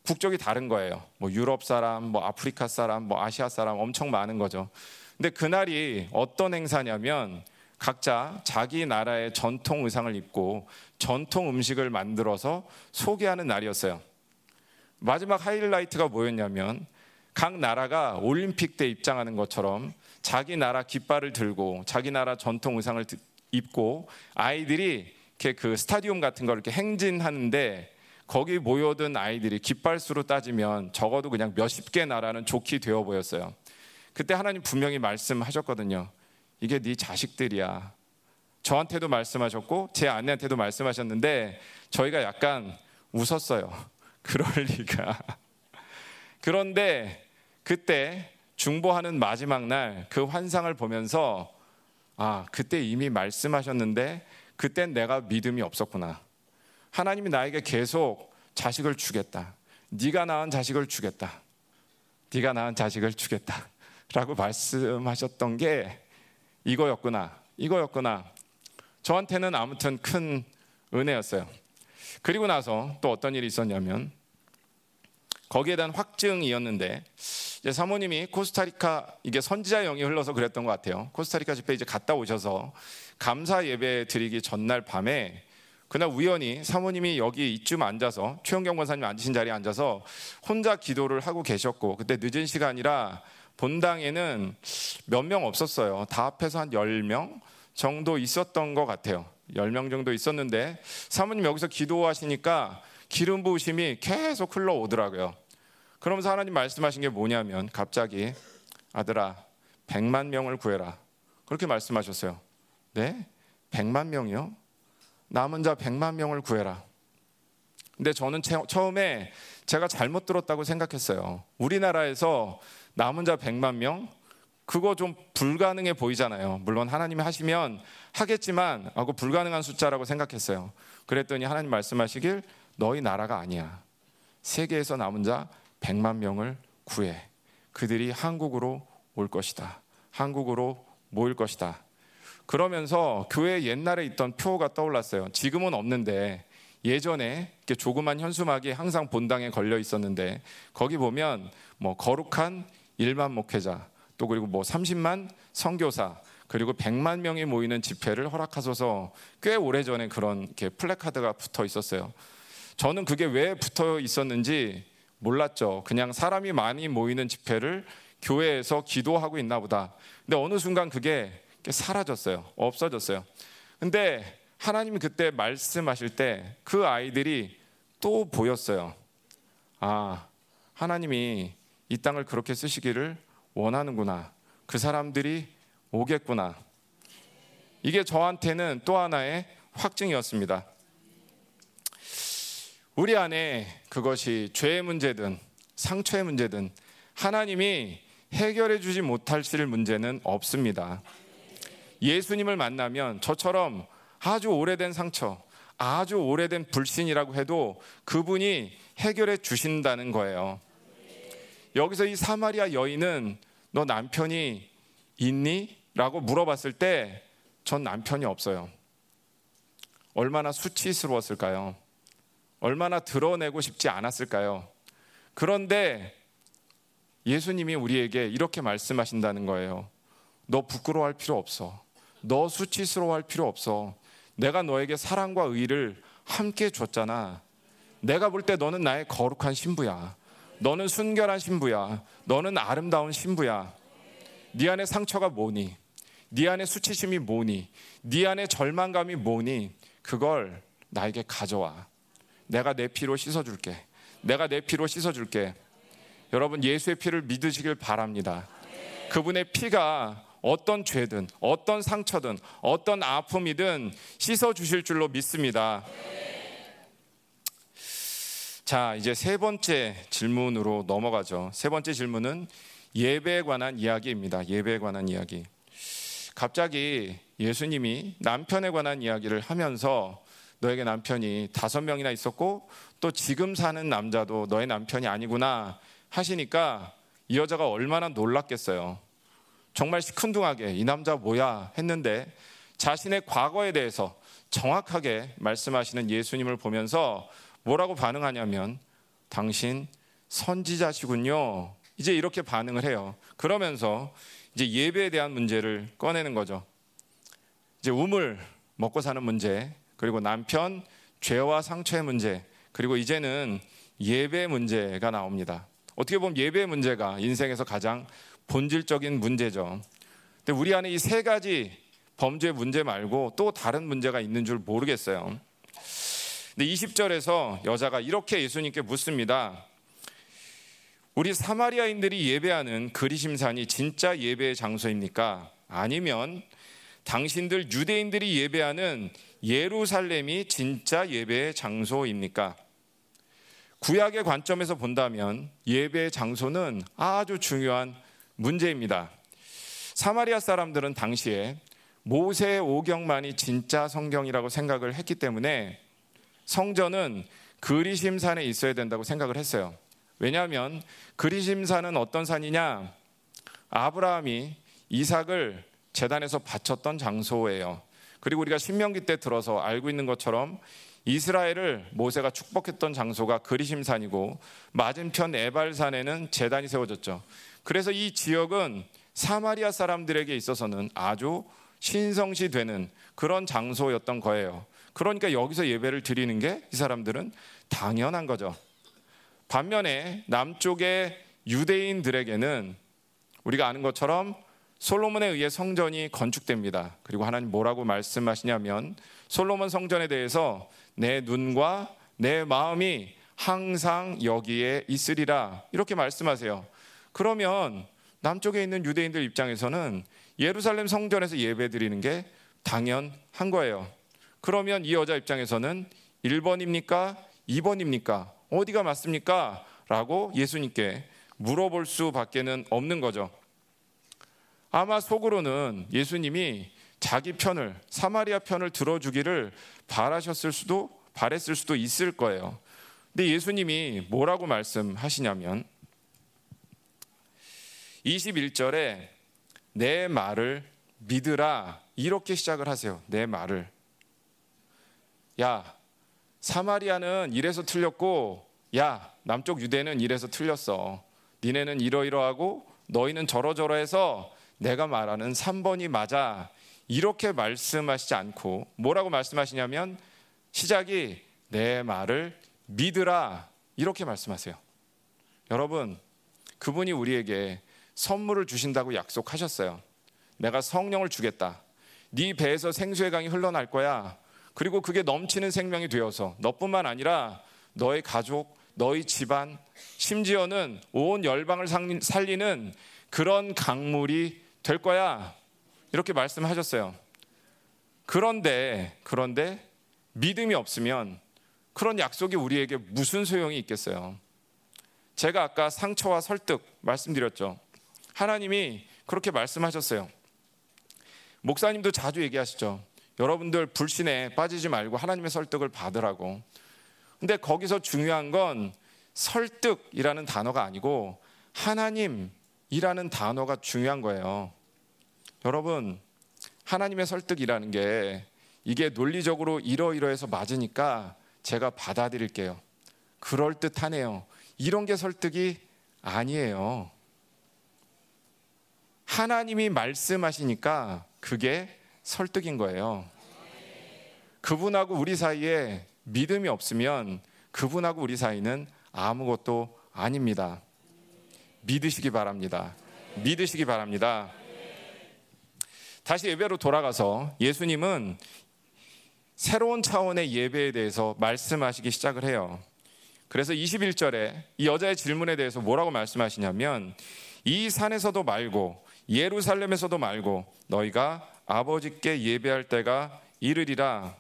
S1: 국적이 다른 거예요. 뭐 유럽 사람, 뭐 아프리카 사람, 뭐 아시아 사람 엄청 많은 거죠. 근데 그날이 어떤 행사냐면 각자 자기 나라의 전통 의상을 입고 전통 음식을 만들어서 소개하는 날이었어요. 마지막 하이라이트가 뭐였냐면 각 나라가 올림픽 때 입장하는 것처럼 자기 나라 깃발을 들고 자기 나라 전통 의상을 입고 아이들이 이렇게 그 스타디움 같은 걸 이렇게 행진하는데 거기 모여든 아이들이 깃발수로 따지면 적어도 그냥 몇십 개 나라는 좋게 되어 보였어요. 그때 하나님 분명히 말씀하셨거든요. 이게 네 자식들이야. 저한테도 말씀하셨고 제 아내한테도 말씀하셨는데 저희가 약간 웃었어요. 그럴 리가. 그런데 그때 중보하는 마지막 날 그 환상을 보면서 아, 그때 이미 말씀하셨는데 그땐 내가 믿음이 없었구나. 하나님이 나에게 계속 자식을 주겠다. 네가 낳은 자식을 주겠다. 네가 낳은 자식을 주겠다. 라고 말씀하셨던 게 이거였구나. 이거였구나. 저한테는 아무튼 큰 은혜였어요. 그리고 나서 또 어떤 일이 있었냐면 거기에 대한 확증이었는데 이제 사모님이 코스타리카 이게 선지자 영이 흘러서 그랬던 것 같아요. 코스타리카 집회 이제 갔다 오셔서 감사 예배 드리기 전날 밤에 그날 우연히 사모님이 여기 이쯤 앉아서 최영경 권사님 앉으신 자리에 앉아서 혼자 기도를 하고 계셨고 그때 늦은 시간이라 본당에는 몇 명 없었어요. 다 합해서 한 10명 정도 있었던 것 같아요. 10명 정도 있었는데 사모님 여기서 기도하시니까 기름 부으심이 계속 흘러오더라고요. 그러면서 하나님 말씀하신 게 뭐냐면 갑자기 아들아 100만 명을 구해라. 그렇게 말씀하셨어요. 네? 100만 명이요? 남은 자 100만 명을 구해라. 근데 저는 처음에 제가 잘못 들었다고 생각했어요. 우리나라에서 남은 자 100만 명? 그거 좀 불가능해 보이잖아요. 물론 하나님이 하시면 하겠지만 하고 불가능한 숫자라고 생각했어요. 그랬더니 하나님 말씀하시길 너희 나라가 아니야. 세계에서 남은 자 100만 명을 구해. 그들이 한국으로 올 것이다. 한국으로 모일 것이다. 그러면서 교회 옛날에 있던 표가 떠올랐어요. 지금은 없는데 예전에 이렇게 조그만 현수막이 항상 본당에 걸려 있었는데 거기 보면 뭐 거룩한 1만 목회자 또 그리고 뭐 30만 선교사 그리고 100만 명이 모이는 집회를 허락하소서 꽤 오래전에 그런 이렇게 플래카드가 붙어 있었어요. 저는 그게 왜 붙어 있었는지 몰랐죠. 그냥 사람이 많이 모이는 집회를 교회에서 기도하고 있나 보다. 근데 어느 순간 그게 사라졌어요. 없어졌어요. 근데 하나님이 그때 말씀하실 때 그 아이들이 또 보였어요. 아, 하나님이 이 땅을 그렇게 쓰시기를 원하는구나. 그 사람들이 오겠구나. 이게 저한테는 또 하나의 확증이었습니다. 우리 안에 그것이 죄의 문제든 상처의 문제든 하나님이 해결해 주지 못하실 문제는 없습니다. 예수님을 만나면 저처럼 아주 오래된 상처, 아주 오래된 불신이라고 해도 그분이 해결해 주신다는 거예요. 여기서 이 사마리아 여인은 너 남편이 있니? 라고 물어봤을 때 전 남편이 없어요. 얼마나 수치스러웠을까요? 얼마나 드러내고 싶지 않았을까요? 그런데 예수님이 우리에게 이렇게 말씀하신다는 거예요. 너 부끄러워할 필요 없어. 너 수치스러워할 필요 없어. 내가 너에게 사랑과 의를 함께 줬잖아. 내가 볼 때 너는 나의 거룩한 신부야. 너는 순결한 신부야. 너는 아름다운 신부야. 네 안에 상처가 뭐니? 네 안에 수치심이 뭐니? 네 안에 절망감이 뭐니? 그걸 나에게 가져와. 내가 내 피로 씻어줄게. 내가 내 피로 씻어줄게. 여러분 예수의 피를 믿으시길 바랍니다. 그분의 피가 어떤 죄든 어떤 상처든 어떤 아픔이든 씻어 주실 줄로 믿습니다. 자, 이제 세 번째 질문으로 넘어가죠. 세 번째 질문은 예배에 관한 이야기입니다. 예배에 관한 이야기. 갑자기 예수님이 남편에 관한 이야기를 하면서 너에게 남편이 다섯 명이나 있었고 또 지금 사는 남자도 너의 남편이 아니구나 하시니까 이 여자가 얼마나 놀랐겠어요. 정말 시큰둥하게 이 남자 뭐야 했는데 자신의 과거에 대해서 정확하게 말씀하시는 예수님을 보면서 뭐라고 반응하냐면 당신 선지자시군요. 이제 이렇게 반응을 해요. 그러면서 이제 예배에 대한 문제를 꺼내는 거죠. 이제 우물 먹고 사는 문제, 그리고 남편 죄와 상처의 문제, 그리고 이제는 예배 문제가 나옵니다. 어떻게 보면 예배 문제가 인생에서 가장 본질적인 문제죠. 근데 우리 안에 이 세 가지 범죄 문제 말고 또 다른 문제가 있는 줄 모르겠어요. 근데 20절에서 여자가 이렇게 예수님께 묻습니다. 우리 사마리아인들이 예배하는 그리심산이 진짜 예배의 장소입니까? 아니면 당신들 유대인들이 예배하는 예루살렘이 진짜 예배의 장소입니까? 구약의 관점에서 본다면 예배의 장소는 아주 중요한 문제입니다. 사마리아 사람들은 당시에 모세 오경만이 진짜 성경이라고 생각을 했기 때문에 성전은 그리심산에 있어야 된다고 생각을 했어요. 왜냐하면 그리심산은 어떤 산이냐? 아브라함이 이삭을 재단에서 바쳤던 장소예요. 그리고 우리가 신명기 때 들어서 알고 있는 것처럼 이스라엘을 모세가 축복했던 장소가 그리심산이고 맞은편 에발산에는 재단이 세워졌죠. 그래서 이 지역은 사마리아 사람들에게 있어서는 아주 신성시 되는 그런 장소였던 거예요. 그러니까 여기서 예배를 드리는 게 이 사람들은 당연한 거죠. 반면에 남쪽의 유대인들에게는 우리가 아는 것처럼 솔로몬에 의해 성전이 건축됩니다. 그리고 하나님 뭐라고 말씀하시냐면 솔로몬 성전에 대해서 내 눈과 내 마음이 항상 여기에 있으리라 이렇게 말씀하세요. 그러면 남쪽에 있는 유대인들 입장에서는 예루살렘 성전에서 예배 드리는 게 당연한 거예요. 그러면 이 여자 입장에서는 1번입니까? 2번입니까? 어디가 맞습니까? 라고 예수님께 물어볼 수밖에는 없는 거죠. 아마 속으로는 예수님이 자기 편을 사마리아 편을 들어주기를 바라셨을 수도 바랬을 수도 있을 거예요. 근데 예수님이 뭐라고 말씀하시냐면 21절에 내 말을 믿으라 이렇게 시작을 하세요. 내 말을 야, 사마리아는 이래서 틀렸고, 야, 남쪽 유대는 이래서 틀렸어. 니네는 이러이러하고, 너희는 저러저러해서 내가 말하는 3번이 맞아. 이렇게 말씀하시지 않고, 뭐라고 말씀하시냐면, 시작이 내 말을 믿으라. 이렇게 말씀하세요. 여러분, 그분이 우리에게 선물을 주신다고 약속하셨어요. 내가 성령을 주겠다. 네 배에서 생수의 강이 흘러날 거야. 그리고 그게 넘치는 생명이 되어서 너뿐만 아니라 너의 가족, 너희 집안, 심지어는 온 열방을 살리는 그런 강물이 될 거야. 이렇게 말씀하셨어요. 그런데, 그런데 믿음이 없으면 그런 약속이 우리에게 무슨 소용이 있겠어요? 제가 아까 상처와 설득 말씀드렸죠. 하나님이 그렇게 말씀하셨어요. 목사님도 자주 얘기하시죠. 여러분들 불신에 빠지지 말고 하나님의 설득을 받으라고. 근데 거기서 중요한 건 설득이라는 단어가 아니고 하나님이라는 단어가 중요한 거예요. 여러분, 하나님의 설득이라는 게 이게 논리적으로 이러이러해서 맞으니까 제가 받아들일게요. 그럴듯하네요. 이런 게 설득이 아니에요. 하나님이 말씀하시니까 그게 설득인 거예요. 그분하고 우리 사이에 믿음이 없으면 그분하고 우리 사이는 아무것도 아닙니다. 믿으시기 바랍니다. 믿으시기 바랍니다. 다시 예배로 돌아가서 예수님은 새로운 차원의 예배에 대해서 말씀하시기 시작을 해요. 그래서 21절에 이 여자의 질문에 대해서 뭐라고 말씀하시냐면 이 산에서도 말고 예루살렘에서도 말고 너희가 아버지께 예배할 때가 이르리라.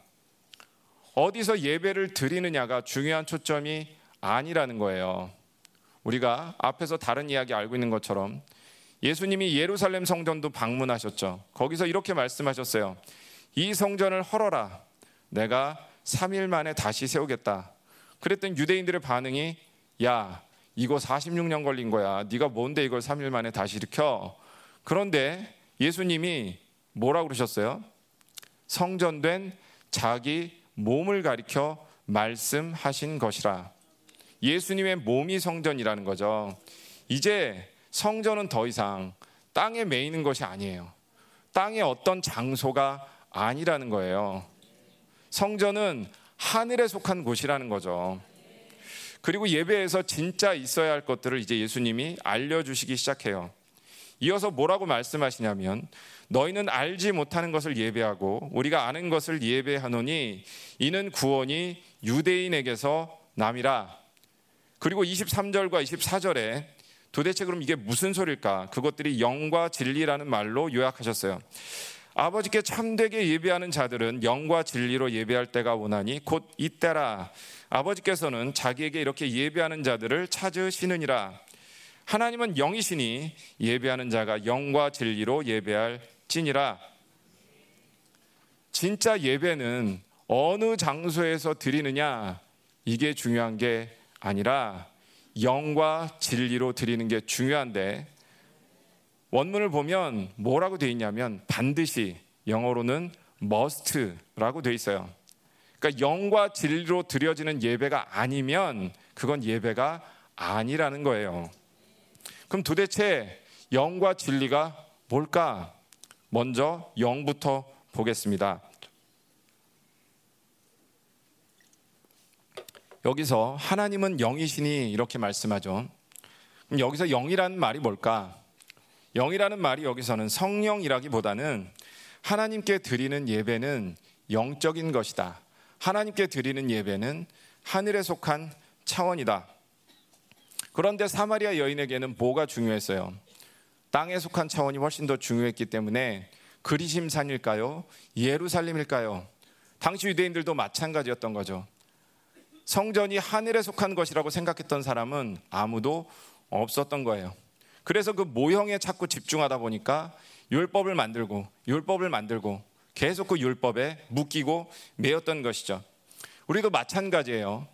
S1: 어디서 예배를 드리느냐가 중요한 초점이 아니라는 거예요. 우리가 앞에서 다른 이야기 알고 있는 것처럼 예수님이 예루살렘 성전도 방문하셨죠. 거기서 이렇게 말씀하셨어요. 이 성전을 헐어라. 내가 3일 만에 다시 세우겠다. 그랬더니 유대인들의 반응이 야, 이거 46년 걸린 거야. 네가 뭔데 이걸 3일 만에 다시 일으켜? 그런데 예수님이 뭐라 그러셨어요? 성전된 자기 몸을 가리켜 말씀하신 것이라. 예수님의 몸이 성전이라는 거죠. 이제 성전은 더 이상 땅에 매이는 것이 아니에요. 땅의 어떤 장소가 아니라는 거예요. 성전은 하늘에 속한 곳이라는 거죠. 그리고 예배에서 진짜 있어야 할 것들을 이제 예수님이 알려주시기 시작해요. 이어서 뭐라고 말씀하시냐면 너희는 알지 못하는 것을 예배하고 우리가 아는 것을 예배하노니 이는 구원이 유대인에게서 남이라. 그리고 23절과 24절에 도대체 그럼 이게 무슨 소리일까? 그것들이 영과 진리라는 말로 요약하셨어요. 아버지께 참되게 예배하는 자들은 영과 진리로 예배할 때가 오나니 곧 이때라. 아버지께서는 자기에게 이렇게 예배하는 자들을 찾으시느니라. 하나님은 영이시니 예배하는 자가 영과 진리로 예배할 찐이라. 진짜 예배는 어느 장소에서 드리느냐 이게 중요한 게 아니라 영과 진리로 드리는 게 중요한데 원문을 보면 뭐라고 되어 있냐면 반드시 영어로는 must라고 되어 있어요. 그러니까 영과 진리로 드려지는 예배가 아니면 그건 예배가 아니라는 거예요. 그럼 도대체 영과 진리가 뭘까? 먼저 영부터 보겠습니다. 여기서 하나님은 영이시니 이렇게 말씀하죠. 그럼 여기서 영이라는 말이 뭘까? 영이라는 말이 여기서는 성령이라기보다는 하나님께 드리는 예배는 영적인 것이다. 하나님께 드리는 예배는 하늘에 속한 차원이다. 그런데 사마리아 여인에게는 뭐가 중요했어요? 땅에 속한 차원이 훨씬 더 중요했기 때문에 그리심산일까요? 예루살렘일까요? 당시 유대인들도 마찬가지였던 거죠. 성전이 하늘에 속한 것이라고 생각했던 사람은 아무도 없었던 거예요. 그래서 그 모형에 자꾸 집중하다 보니까 율법을 만들고 율법을 만들고 계속 그 율법에 묶이고 매였던 것이죠. 우리도 마찬가지예요.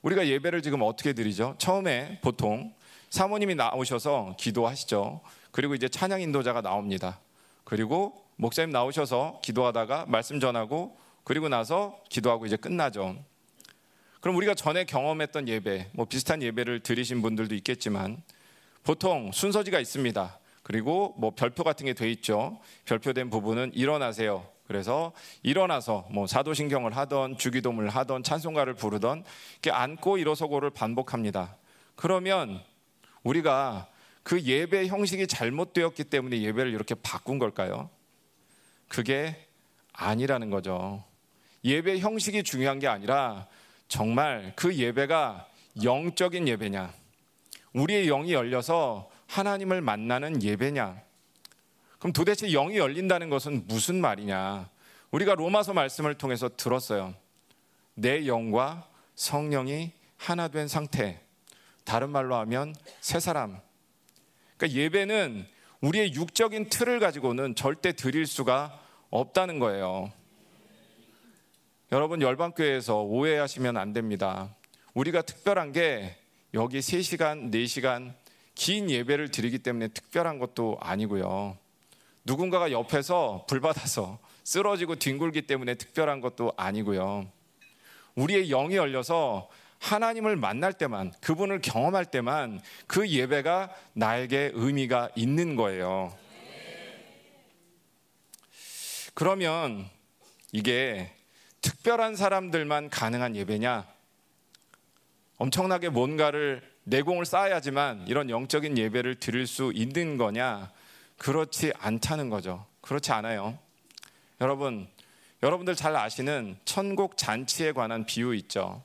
S1: 우리가 예배를 지금 어떻게 드리죠? 처음에 보통 사모님이 나오셔서 기도하시죠. 그리고 이제 찬양 인도자가 나옵니다. 그리고 목사님 나오셔서 기도하다가 말씀 전하고 그리고 나서 기도하고 이제 끝나죠. 그럼 우리가 전에 경험했던 예배, 뭐 비슷한 예배를 드리신 분들도 있겠지만 보통 순서지가 있습니다. 그리고 뭐 별표 같은 게 돼 있죠. 별표된 부분은 일어나세요. 그래서 일어나서 뭐 사도신경을 하던 주기도문을 하던 찬송가를 부르던 이렇게 앉고 일어서고를 반복합니다. 그러면 우리가 그 예배 형식이 잘못되었기 때문에 예배를 이렇게 바꾼 걸까요? 그게 아니라는 거죠. 예배 형식이 중요한 게 아니라 정말 그 예배가 영적인 예배냐, 우리의 영이 열려서 하나님을 만나는 예배냐, 그럼 도대체 영이 열린다는 것은 무슨 말이냐? 우리가 로마서 말씀을 통해서 들었어요. 내 영과 성령이 하나 된 상태. 다른 말로 하면 새 사람. 그러니까 예배는 우리의 육적인 틀을 가지고는 절대 드릴 수가 없다는 거예요. 여러분 열방교회에서 오해하시면 안 됩니다. 우리가 특별한 게 여기 3시간, 4시간 긴 예배를 드리기 때문에 특별한 것도 아니고요. 누군가가 옆에서 불받아서 쓰러지고 뒹굴기 때문에 특별한 것도 아니고요. 우리의 영이 열려서 하나님을 만날 때만, 그분을 경험할 때만 그 예배가 나에게 의미가 있는 거예요. 그러면 이게 특별한 사람들만 가능한 예배냐? 엄청나게 뭔가를 내공을 쌓아야지만 이런 영적인 예배를 드릴 수 있는 거냐? 그렇지 않다는 거죠. 그렇지 않아요. 여러분, 여러분들 잘 아시는 천국 잔치에 관한 비유 있죠.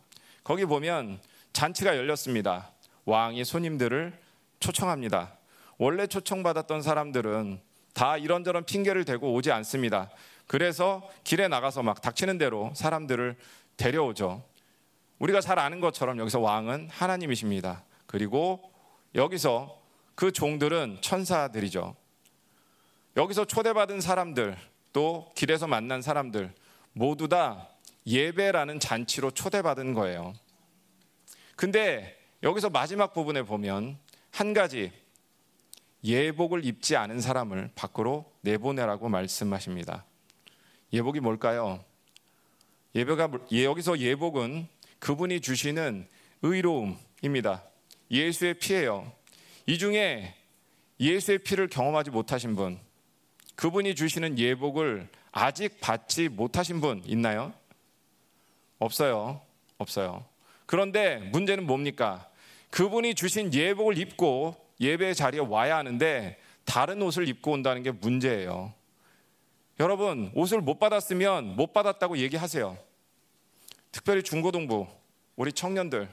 S1: 거기 보면 잔치가 열렸습니다. 왕이 손님들을 초청합니다. 원래 초청받았던 사람들은 다 이런저런 핑계를 대고 오지 않습니다. 그래서 길에 나가서 막 닥치는 대로 사람들을 데려오죠. 우리가 잘 아는 것처럼 여기서 왕은 하나님이십니다. 그리고 여기서 그 종들은 천사들이죠. 여기서 초대받은 사람들, 또 길에서 만난 사람들, 모두 다 예배라는 잔치로 초대받은 거예요. 근데 여기서 마지막 부분에 보면 한 가지 예복을 입지 않은 사람을 밖으로 내보내라고 말씀하십니다. 예복이 뭘까요? 예배가 여기서 예복은 그분이 주시는 의로움입니다. 예수의 피예요. 이 중에 예수의 피를 경험하지 못하신 분, 그분이 주시는 예복을 아직 받지 못하신 분 있나요? 없어요. 없어요. 그런데 문제는 뭡니까? 그분이 주신 예복을 입고 예배 자리에 와야 하는데 다른 옷을 입고 온다는 게 문제예요. 여러분, 옷을 못 받았으면 못 받았다고 얘기하세요. 특별히 중고등부, 우리 청년들.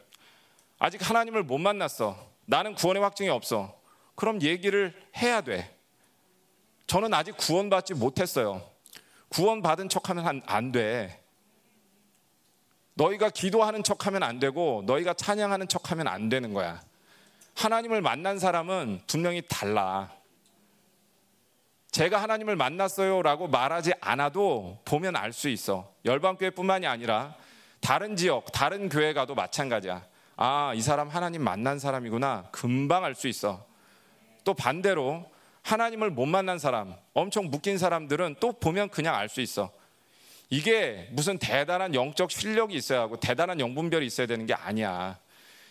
S1: 아직 하나님을 못 만났어. 나는 구원의 확증이 없어. 그럼 얘기를 해야 돼. 저는 아직 구원받지 못했어요. 구원받은 척 하면 안 돼. 너희가 기도하는 척 하면 안 되고 너희가 찬양하는 척 하면 안 되는 거야. 하나님을 만난 사람은 분명히 달라. 제가 하나님을 만났어요라고 말하지 않아도 보면 알 수 있어. 열방교회뿐만이 아니라 다른 지역, 다른 교회 가도 마찬가지야. 아, 이 사람 하나님 만난 사람이구나. 금방 알 수 있어. 또 반대로 하나님을 못 만난 사람, 엄청 묶인 사람들은 또 보면 그냥 알 수 있어. 이게 무슨 대단한 영적 실력이 있어야 하고 대단한 영분별이 있어야 되는 게 아니야.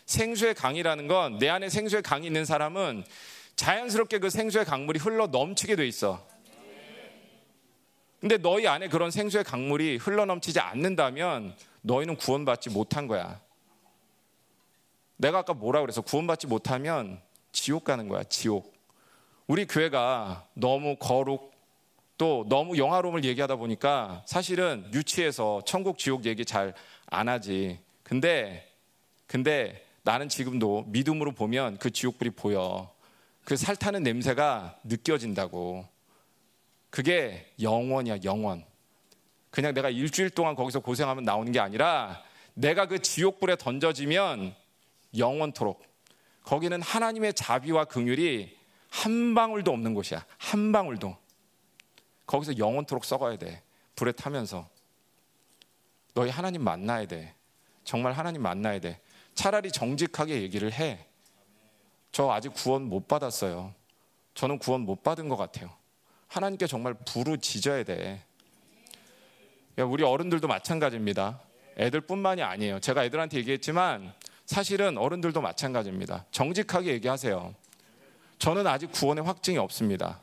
S1: 생수의 강이라는 건 내 안에 생수의 강이 있는 사람은 자연스럽게 그 생수의 강물이 흘러 넘치게 돼 있어. 근데 너희 안에 그런 생수의 강물이 흘러 넘치지 않는다면 너희는 구원받지 못한 거야. 내가 아까 뭐라 그래서 구원받지 못하면 지옥 가는 거야, 지옥. 우리 교회가 너무 거룩 또 너무 영화로움을 얘기하다 보니까 사실은 유치해서 천국 지옥 얘기 잘 안 하지. 근데 근데 나는 지금도 믿음으로 보면 그 지옥불이 보여. 그 살타는 냄새가 느껴진다고. 그게 영원이야, 영원. 그냥 내가 일주일 동안 거기서 고생하면 나오는 게 아니라 내가 그 지옥불에 던져지면 영원토록. 거기는 하나님의 자비와 긍휼이 한 방울도 없는 곳이야. 한 방울도. 거기서 영원토록 썩어야 돼. 불에 타면서. 너희 하나님 만나야 돼. 정말 하나님 만나야 돼. 차라리 정직하게 얘기를 해. 저 아직 구원 못 받았어요. 저는 구원 못 받은 것 같아요. 하나님께 정말 부르짖어야 돼. 우리 어른들도 마찬가지입니다. 애들뿐만이 아니에요. 제가 애들한테 얘기했지만 사실은 어른들도 마찬가지입니다. 정직하게 얘기하세요. 저는 아직 구원의 확증이 없습니다.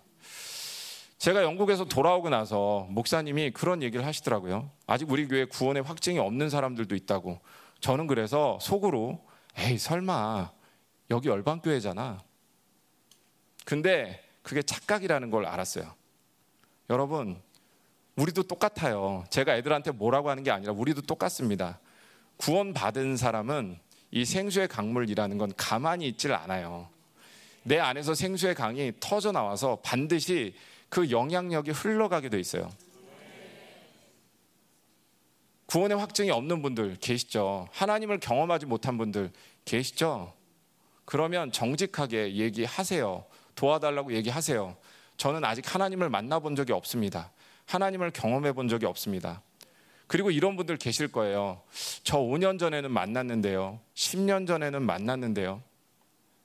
S1: 제가 영국에서 돌아오고 나서 목사님이 그런 얘기를 하시더라고요. 아직 우리 교회 구원의 확증이 없는 사람들도 있다고. 저는 그래서 속으로 에이 설마 여기 열방교회잖아. 근데 그게 착각이라는 걸 알았어요. 여러분 우리도 똑같아요. 제가 애들한테 뭐라고 하는 게 아니라 우리도 똑같습니다. 구원 받은 사람은 이 생수의 강물이라는 건 가만히 있질 않아요. 내 안에서 생수의 강이 터져 나와서 반드시 그 영향력이 흘러가게 돼 있어요. 구원의 확증이 없는 분들 계시죠? 하나님을 경험하지 못한 분들 계시죠? 그러면 정직하게 얘기하세요. 도와달라고 얘기하세요. 저는 아직 하나님을 만나본 적이 없습니다. 하나님을 경험해 본 적이 없습니다. 그리고 이런 분들 계실 거예요. 저 5년 전에는 만났는데요. 10년 전에는 만났는데요.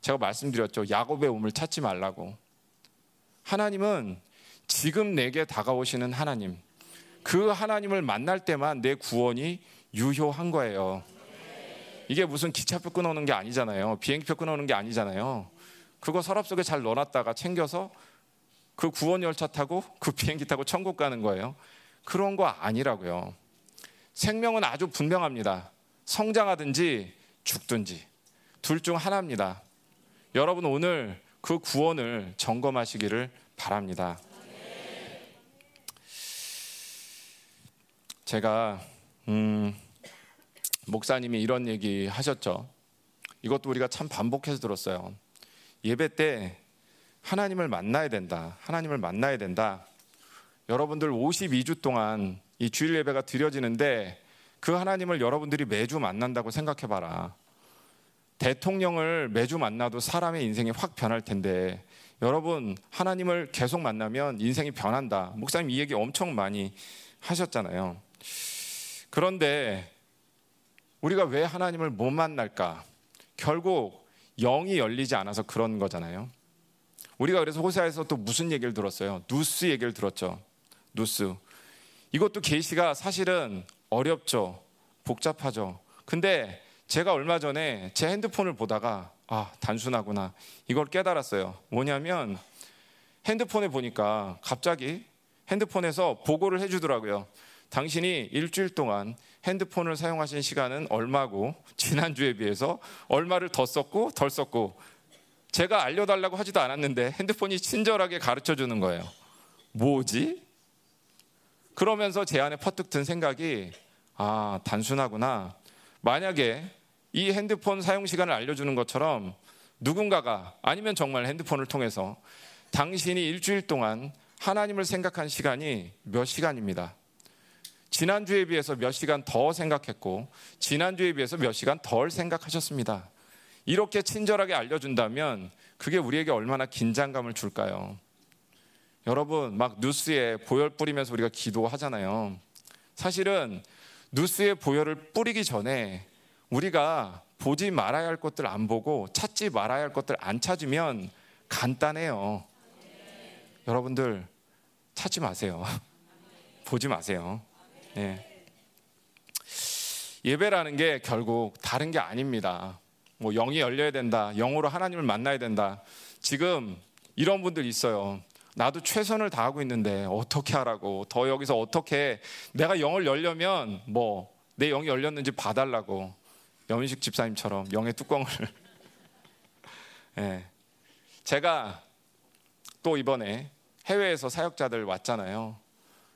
S1: 제가 말씀드렸죠. 야곱의 몸을 찾지 말라고. 하나님은 지금 내게 다가오시는 하나님. 그 하나님을 만날 때만 내 구원이 유효한 거예요. 이게 무슨 기차표 끊어오는 게 아니잖아요. 비행기표 끊어오는 게 아니잖아요. 그거 서랍 속에 잘 넣어놨다가 챙겨서 그 구원 열차 타고 그 비행기 타고 천국 가는 거예요. 그런 거 아니라고요. 생명은 아주 분명합니다. 성장하든지 죽든지 둘 중 하나입니다. 여러분 오늘 그 구원을 점검하시기를 바랍니다. 제가 음, 목사님이 이런 얘기 하셨죠. 이것도 우리가 참 반복해서 들었어요. 예배 때 하나님을 만나야 된다. 하나님을 만나야 된다. 여러분들 52주 동안 이 주일 예배가 드려지는데 그 하나님을 여러분들이 매주 만난다고 생각해 봐라. 대통령을 매주 만나도 사람의 인생이 확 변할 텐데 여러분 하나님을 계속 만나면 인생이 변한다. 목사님 이 얘기 엄청 많이 하셨잖아요. 그런데 우리가 왜 하나님을 못 만날까? 결국 영이 열리지 않아서 그런 거잖아요. 우리가 그래서 호세아에서 또 무슨 얘기를 들었어요? 누스 얘기를 들었죠. 누스. 이것도 계시가 사실은 어렵죠. 복잡하죠. 근데 제가 얼마 전에 제 핸드폰을 보다가 아, 단순하구나. 이걸 깨달았어요. 뭐냐면 핸드폰에 보니까 갑자기 핸드폰에서 보고를 해주더라고요. 당신이 일주일 동안 핸드폰을 사용하신 시간은 얼마고 지난주에 비해서 얼마를 더 썼고 덜 썼고 제가 알려달라고 하지도 않았는데 핸드폰이 친절하게 가르쳐 주는 거예요. 뭐지? 그러면서 제 안에 퍼뜩 든 생각이 아, 단순하구나. 만약에 이 핸드폰 사용 시간을 알려주는 것처럼 누군가가 아니면 정말 핸드폰을 통해서 당신이 일주일 동안 하나님을 생각한 시간이 몇 시간입니다. 지난주에 비해서 몇 시간 더 생각했고, 지난주에 비해서 몇 시간 덜 생각하셨습니다. 이렇게 친절하게 알려준다면 그게 우리에게 얼마나 긴장감을 줄까요? 여러분, 막 뉴스에 보혈 뿌리면서 우리가 기도하잖아요. 사실은 뉴스에 보혈을 뿌리기 전에 우리가 보지 말아야 할 것들 안 보고 찾지 말아야 할 것들 안 찾으면 간단해요. 여러분들 찾지 마세요. 보지 마세요. 네. 예배라는 게 결국 다른 게 아닙니다. 뭐 영이 열려야 된다. 영으로 하나님을 만나야 된다. 지금 이런 분들 있어요. 나도 최선을 다하고 있는데 어떻게 하라고 더 여기서 어떻게 내가 영을 열려면 뭐 내 영이 열렸는지 봐달라고 염식 집사님처럼 영의 뚜껑을 네. 제가 또 이번에 해외에서 사역자들 왔잖아요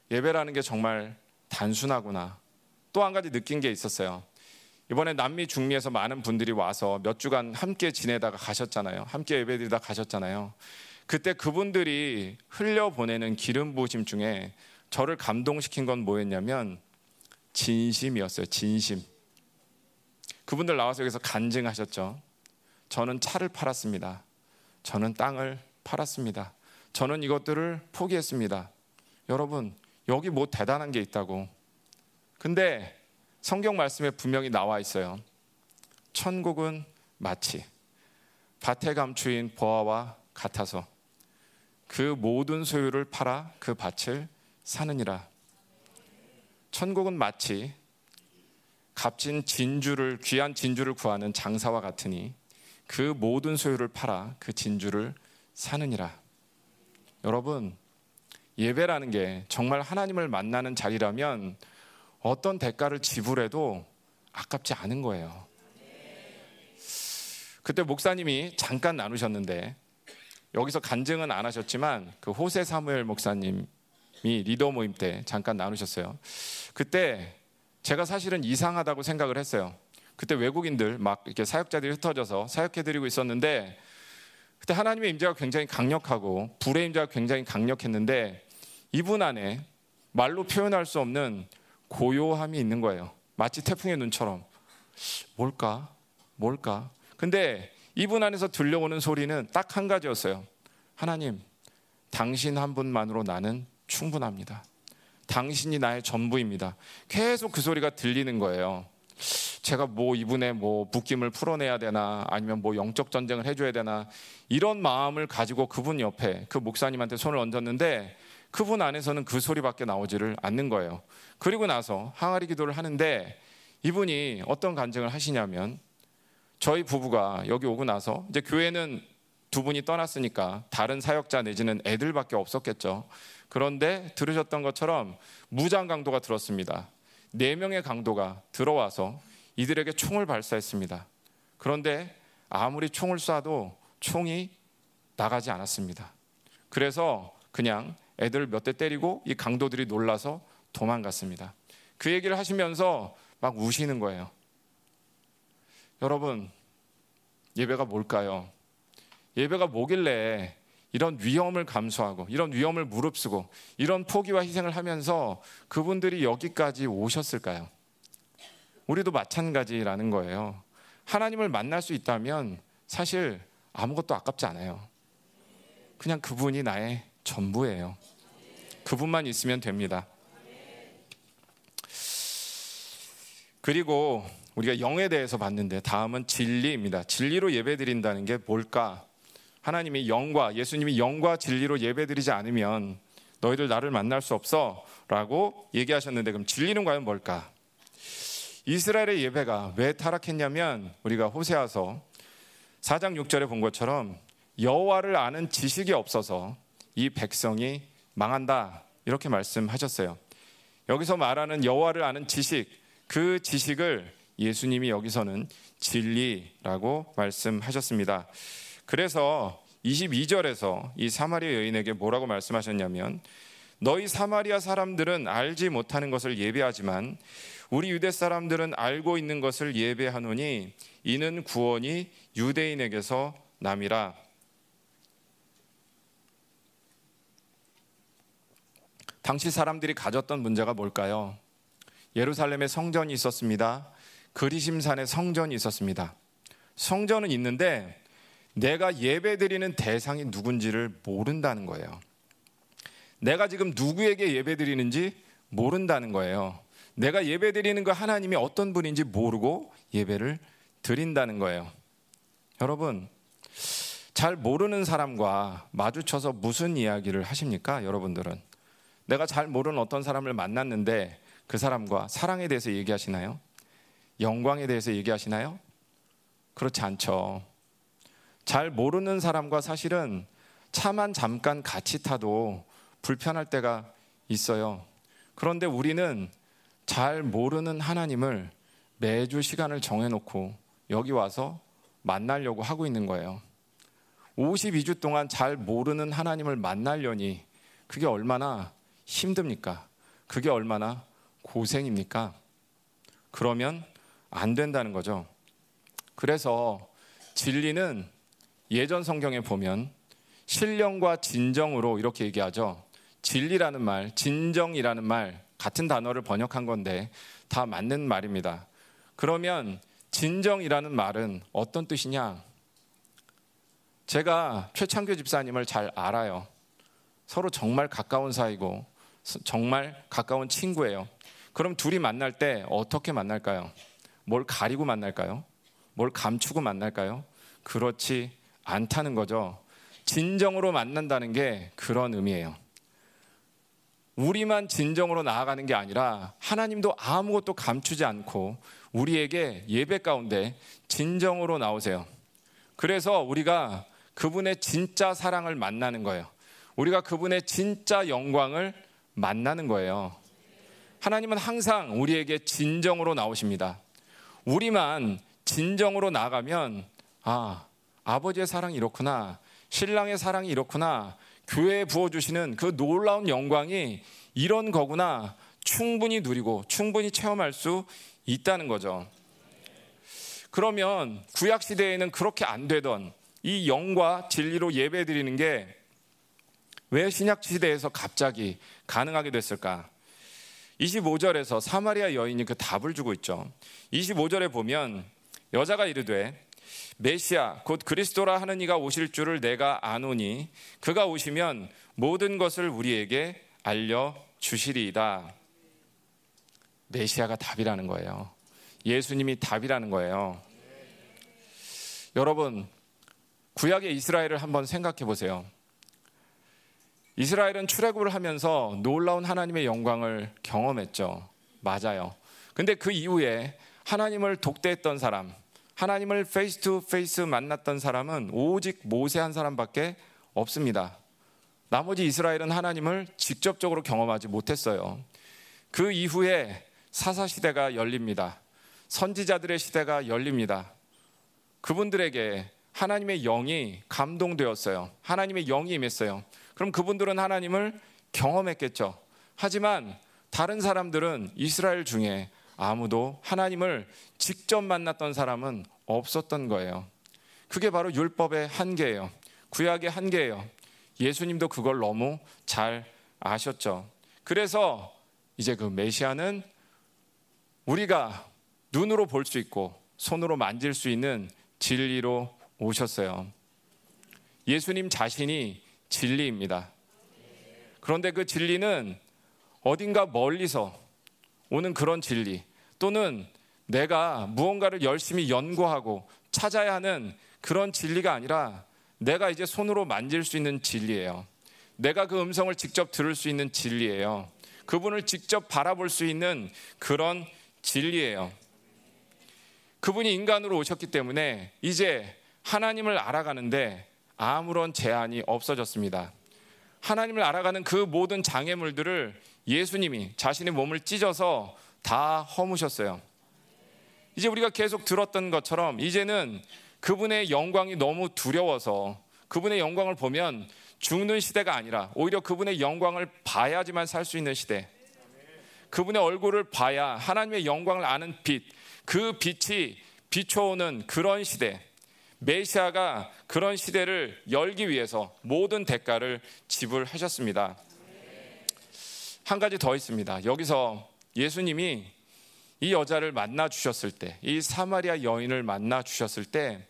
S1: 예배라는 게 정말 단순하구나 또 한 가지 느낀 게 있었어요 이번에 남미 중미에서 많은 분들이 와서 몇 주간 함께 지내다가 가셨잖아요 함께 예배드리다 가셨잖아요 그때 그분들이 흘려보내는 기름 부으심 중에 저를 감동시킨 건 뭐였냐면 진심이었어요. 진심. 그분들 나와서 여기서 간증하셨죠. 저는 차를 팔았습니다. 저는 땅을 팔았습니다. 저는 이것들을 포기했습니다. 여러분, 여기 뭐 대단한 게 있다고. 근데 성경 말씀에 분명히 나와 있어요. 천국은 마치 밭에 감추인 보아와 같아서 그 모든 소유를 팔아 그 밭을 사느니라. 천국은 마치 값진 진주를 귀한 진주를 구하는 장사와 같으니 그 모든 소유를 팔아 그 진주를 사느니라. 여러분, 예배라는 게 정말 하나님을 만나는 자리라면 어떤 대가를 지불해도 아깝지 않은 거예요. 그때 목사님이 잠깐 나누셨는데 여기서 간증은 안 하셨지만 그 호세 사무엘 목사님이 리더 모임 때 잠깐 나누셨어요. 그때 제가 사실은 이상하다고 생각을 했어요. 그때 외국인들 막 이렇게 사역자들이 흩어져서 사역해드리고 있었는데 그때 하나님의 임재가 굉장히 강력하고 불의 임재가 굉장히 강력했는데 이분 안에 말로 표현할 수 없는 고요함이 있는 거예요. 마치 태풍의 눈처럼 뭘까? 뭘까? 근데 이분 안에서 들려오는 소리는 딱 한 가지였어요. 하나님, 당신 한 분만으로 나는 충분합니다. 당신이 나의 전부입니다. 계속 그 소리가 들리는 거예요. 제가 뭐 이분의 뭐 묶임을 풀어내야 되나 아니면 뭐 영적 전쟁을 해줘야 되나 이런 마음을 가지고 그분 옆에 그 목사님한테 손을 얹었는데 그분 안에서는 그 소리밖에 나오지를 않는 거예요. 그리고 나서 항아리 기도를 하는데 이분이 어떤 간증을 하시냐면 저희 부부가 여기 오고 나서 이제 교회는 두 분이 떠났으니까 다른 사역자 내지는 애들밖에 없었겠죠. 그런데 들으셨던 것처럼 무장 강도가 들었습니다. 네 명의 강도가 들어와서 이들에게 총을 발사했습니다. 그런데 아무리 총을 쏴도 총이 나가지 않았습니다. 그래서 그냥 애들 몇 대 때리고 이 강도들이 놀라서 도망갔습니다. 그 얘기를 하시면서 막 우시는 거예요. 여러분, 예배가 뭘까요? 예배가 뭐길래 이런 위험을 감수하고 이런 위험을 무릅쓰고 이런 포기와 희생을 하면서 그분들이 여기까지 오셨을까요? 우리도 마찬가지라는 거예요. 하나님을 만날 수 있다면 사실 아무것도 아깝지 않아요. 그냥 그분이 나의 전부예요. 그분만 있으면 됩니다. 그리고 우리가 영에 대해서 봤는데 다음은 진리입니다. 진리로 예배드린다는 게 뭘까? 하나님이 영과 예수님이 영과 진리로 예배드리지 않으면 너희들 나를 만날 수 없어라고 얘기하셨는데 그럼 진리는 과연 뭘까? 이스라엘의 예배가 왜 타락했냐면 우리가 호세아서 4장 6절에 본 것처럼 여호와를 아는 지식이 없어서 이 백성이 망한다 이렇게 말씀하셨어요. 여기서 말하는 여호와를 아는 지식 그 지식을 예수님이 여기서는 진리라고 말씀하셨습니다. 그래서 22절에서 이 사마리아 여인에게 뭐라고 말씀하셨냐면 너희 사마리아 사람들은 알지 못하는 것을 예배하지만 우리 유대 사람들은 알고 있는 것을 예배하노니 이는 구원이 유대인에게서 남이라. 당시 사람들이 가졌던 문제가 뭘까요? 예루살렘에 성전이 있었습니다. 그리심산에 성전이 있었습니다. 성전은 있는데 내가 예배드리는 대상이 누군지를 모른다는 거예요. 내가 지금 누구에게 예배드리는지 모른다는 거예요. 내가 예배드리는 그 하나님이 어떤 분인지 모르고 예배를 드린다는 거예요. 여러분, 잘 모르는 사람과 마주쳐서 무슨 이야기를 하십니까? 여러분들은. 내가 잘 모르는 어떤 사람을 만났는데 그 사람과 사랑에 대해서 얘기하시나요? 영광에 대해서 얘기하시나요? 그렇지 않죠. 잘 모르는 사람과 사실은 차만 잠깐 같이 타도 불편할 때가 있어요. 그런데 우리는 잘 모르는 하나님을 매주 시간을 정해놓고 여기 와서 만나려고 하고 있는 거예요. 52주 동안 잘 모르는 하나님을 만나려니 그게 얼마나 힘듭니까? 그게 얼마나 고생입니까? 그러면 안 된다는 거죠. 그래서 진리는 예전 성경에 보면 신령과 진정으로 이렇게 얘기하죠. 진리라는 말, 진정이라는 말 같은 단어를 번역한 건데 다 맞는 말입니다. 그러면 진정이라는 말은 어떤 뜻이냐? 제가 최창규 집사님을 잘 알아요. 서로 정말 가까운 사이고 정말 가까운 친구예요. 그럼 둘이 만날 때 어떻게 만날까요? 뭘 가리고 만날까요? 뭘 감추고 만날까요? 그렇지 않다는 거죠. 진정으로 만난다는 게 그런 의미예요. 우리만 진정으로 나아가는 게 아니라 하나님도 아무것도 감추지 않고 우리에게 예배 가운데 진정으로 나오세요. 그래서 우리가 그분의 진짜 사랑을 만나는 거예요. 우리가 그분의 진짜 영광을 만나는 거예요. 하나님은 항상 우리에게 진정으로 나오십니다. 우리만 진정으로 나가면 아, 아버지의 사랑이 이렇구나. 신랑의 사랑이 이렇구나. 교회에 부어주시는 그 놀라운 영광이 이런 거구나. 충분히 누리고 충분히 체험할 수 있다는 거죠. 그러면 구약시대에는 그렇게 안 되던 이 영과 진리로 예배 드리는 게 왜 신약시대에서 갑자기 가능하게 됐을까? 25절에서 사마리아 여인이 그 답을 주고 있죠. 25절에 보면 여자가 이르되 메시아 곧 그리스도라 하는 이가 오실 줄을 내가 아노니 그가 오시면 모든 것을 우리에게 알려 주시리이다. 메시아가 답이라는 거예요. 예수님이 답이라는 거예요. 여러분 구약의 이스라엘을 한번 생각해 보세요. 이스라엘은 출애굽을 하면서 놀라운 하나님의 영광을 경험했죠. 맞아요. 근데 그 이후에 하나님을 독대했던 사람, 하나님을 face to face 만났던 사람은 오직 모세 한 사람밖에 없습니다. 나머지 이스라엘은 하나님을 직접적으로 경험하지 못했어요. 그 이후에 사사 시대가 열립니다. 선지자들의 시대가 열립니다. 그분들에게 하나님의 영이 감동되었어요. 하나님의 영이 임했어요. 그럼 그분들은 하나님을 경험했겠죠. 하지만 다른 사람들은 이스라엘 중에 아무도 하나님을 직접 만났던 사람은 없었던 거예요. 그게 바로 율법의 한계예요. 구약의 한계예요. 예수님도 그걸 너무 잘 아셨죠. 그래서 이제 그 메시아는 우리가 눈으로 볼 수 있고 손으로 만질 수 있는 진리로 오셨어요. 예수님 자신이 진리입니다. 그런데 그 진리는 어딘가 멀리서 오는 그런 진리 또는 내가 무언가를 열심히 연구하고 찾아야 하는 그런 진리가 아니라 내가 이제 손으로 만질 수 있는 진리예요. 내가 그 음성을 직접 들을 수 있는 진리예요. 그분을 직접 바라볼 수 있는 그런 진리예요. 그분이 인간으로 오셨기 때문에 이제 하나님을 알아가는데 아무런 제한이 없어졌습니다. 하나님을 알아가는 그 모든 장애물들을 예수님이 자신의 몸을 찢어서 다 허무셨어요. 이제 우리가 계속 들었던 것처럼 이제는 그분의 영광이 너무 두려워서 그분의 영광을 보면 죽는 시대가 아니라 오히려 그분의 영광을 봐야지만 살 수 있는 시대. 그분의 얼굴을 봐야 하나님의 영광을 아는 빛, 그 빛이 비춰오는 그런 시대. 메시아가 그런 시대를 열기 위해서 모든 대가를 지불하셨습니다. 한 가지 더 있습니다. 여기서 예수님이 이 여자를 만나 주셨을 때, 이 사마리아 여인을 만나 주셨을 때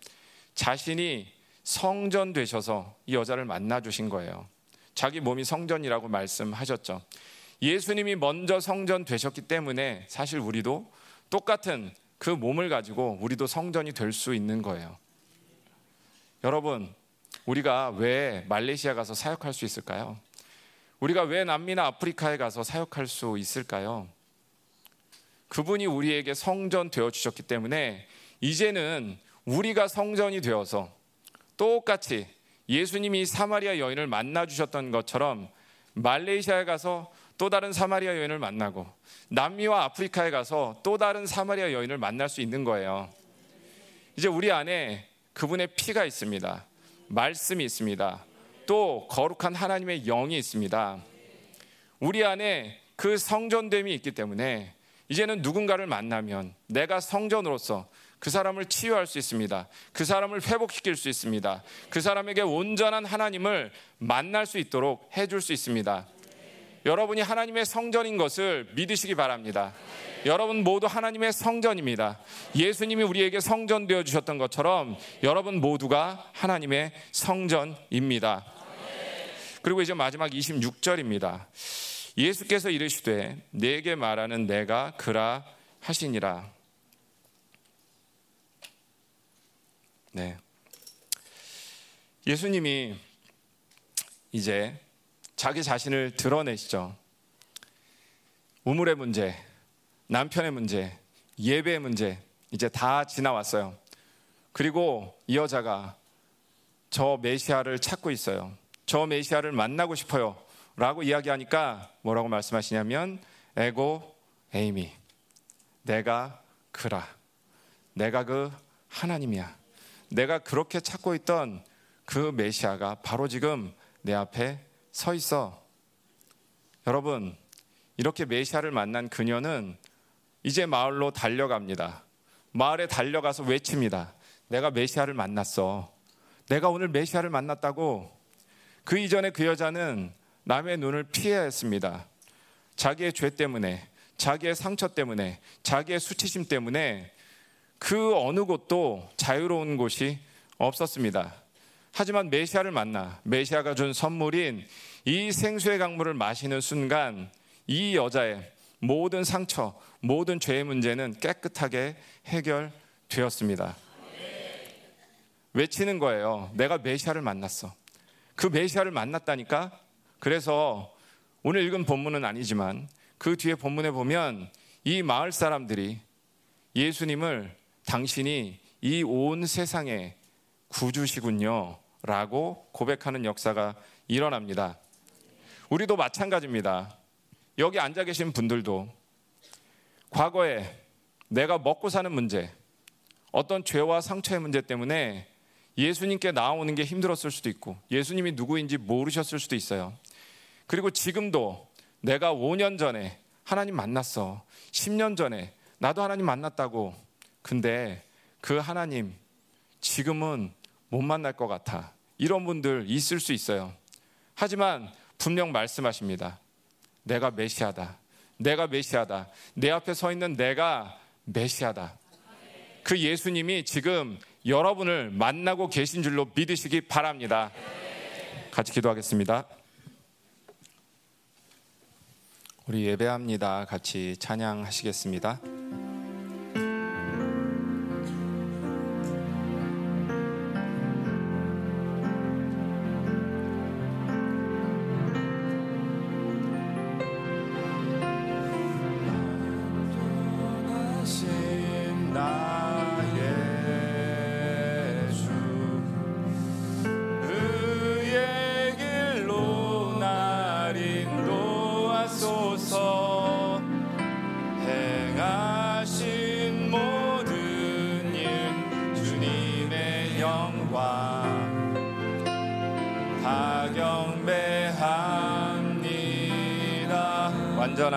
S1: 자신이 성전 되셔서 이 여자를 만나 주신 거예요. 자기 몸이 성전이라고 말씀하셨죠. 예수님이 먼저 성전 되셨기 때문에 사실 우리도 똑같은 그 몸을 가지고 우리도 성전이 될 수 있는 거예요. 여러분, 우리가 왜 말레이시아 가서 사역할 수 있을까요? 우리가 왜 남미나 아프리카에 가서 사역할 수 있을까요? 그분이 우리에게 성전 되어 주셨기 때문에 이제는 우리가 성전이 되어서 똑같이 예수님이 사마리아 여인을 만나 주셨던 것처럼 말레이시아에 가서 또 다른 사마리아 여인을 만나고 남미와 아프리카에 가서 또 다른 사마리아 여인을 만날 수 있는 거예요. 이제 우리 안에 그분의 피가 있습니다. 말씀이 있습니다. 또 거룩한 하나님의 영이 있습니다. 우리 안에 그 성전됨이 있기 때문에 이제는 누군가를 만나면 내가 성전으로서 그 사람을 치유할 수 있습니다. 그 사람을 회복시킬 수 있습니다. 그 사람에게 온전한 하나님을 만날 수 있도록 해줄 수 있습니다. 여러분이 하나님의 성전인 것을 믿으시기 바랍니다. 여러분 모두 하나님의 성전입니다. 예수님이 우리에게 성전 되어 주셨던 것처럼 여러분 모두가 하나님의 성전입니다. 그리고 이제 마지막 26절입니다. 예수께서 이르시되 내게 말하는 내가 그라 하시니라. 네. 예수님이 이제 자기 자신을 드러내시죠. 우물의 문제, 남편의 문제, 예배의 문제, 이제 다 지나왔어요. 그리고 이 여자가 저 메시아를 찾고 있어요. 저 메시아를 만나고 싶어요. 라고 이야기하니까 뭐라고 말씀하시냐면, 에고 에이미. 내가 그라. 내가 그 하나님이야. 내가 그렇게 찾고 있던 그 메시아가 바로 지금 내 앞에 서 있어. 여러분, 이렇게 메시아를 만난 그녀는 이제 마을로 달려갑니다. 마을에 달려가서 외칩니다. 내가 메시아를 만났어. 내가 오늘 메시아를 만났다고. 그 이전에 그 여자는 남의 눈을 피해야 했습니다. 자기의 죄 때문에, 자기의 상처 때문에, 자기의 수치심 때문에 그 어느 곳도 자유로운 곳이 없었습니다. 하지만 메시아를 만나 메시아가 준 선물인 이 생수의 강물을 마시는 순간 이 여자의 모든 상처, 모든 죄의 문제는 깨끗하게 해결되었습니다. 외치는 거예요. 내가 메시아를 만났어. 그 메시아를 만났다니까? 그래서 오늘 읽은 본문은 아니지만 그 뒤에 본문에 보면 이 마을 사람들이 예수님을 당신이 이 온 세상의 구주시군요. 라고 고백하는 역사가 일어납니다. 우리도 마찬가지입니다. 여기 앉아 계신 분들도 과거에 내가 먹고 사는 문제, 어떤 죄와 상처의 문제 때문에 예수님께 나오는 게 힘들었을 수도 있고, 예수님이 누구인지 모르셨을 수도 있어요. 그리고 지금도 내가 5년 전에 하나님 만났어. 10년 전에 나도 하나님 만났다고. 근데 그 하나님 지금은 못 만날 것 같아. 이런 분들 있을 수 있어요. 하지만 분명 말씀하십니다. 내가 메시아다. 내가 메시아다. 내 앞에 서 있는 내가 메시아다. 그 예수님이 지금 여러분을 만나고 계신 줄로 믿으시기 바랍니다. 같이 기도하겠습니다. 우리 예배합니다. 같이 찬양하시겠습니다.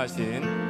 S1: 완전하신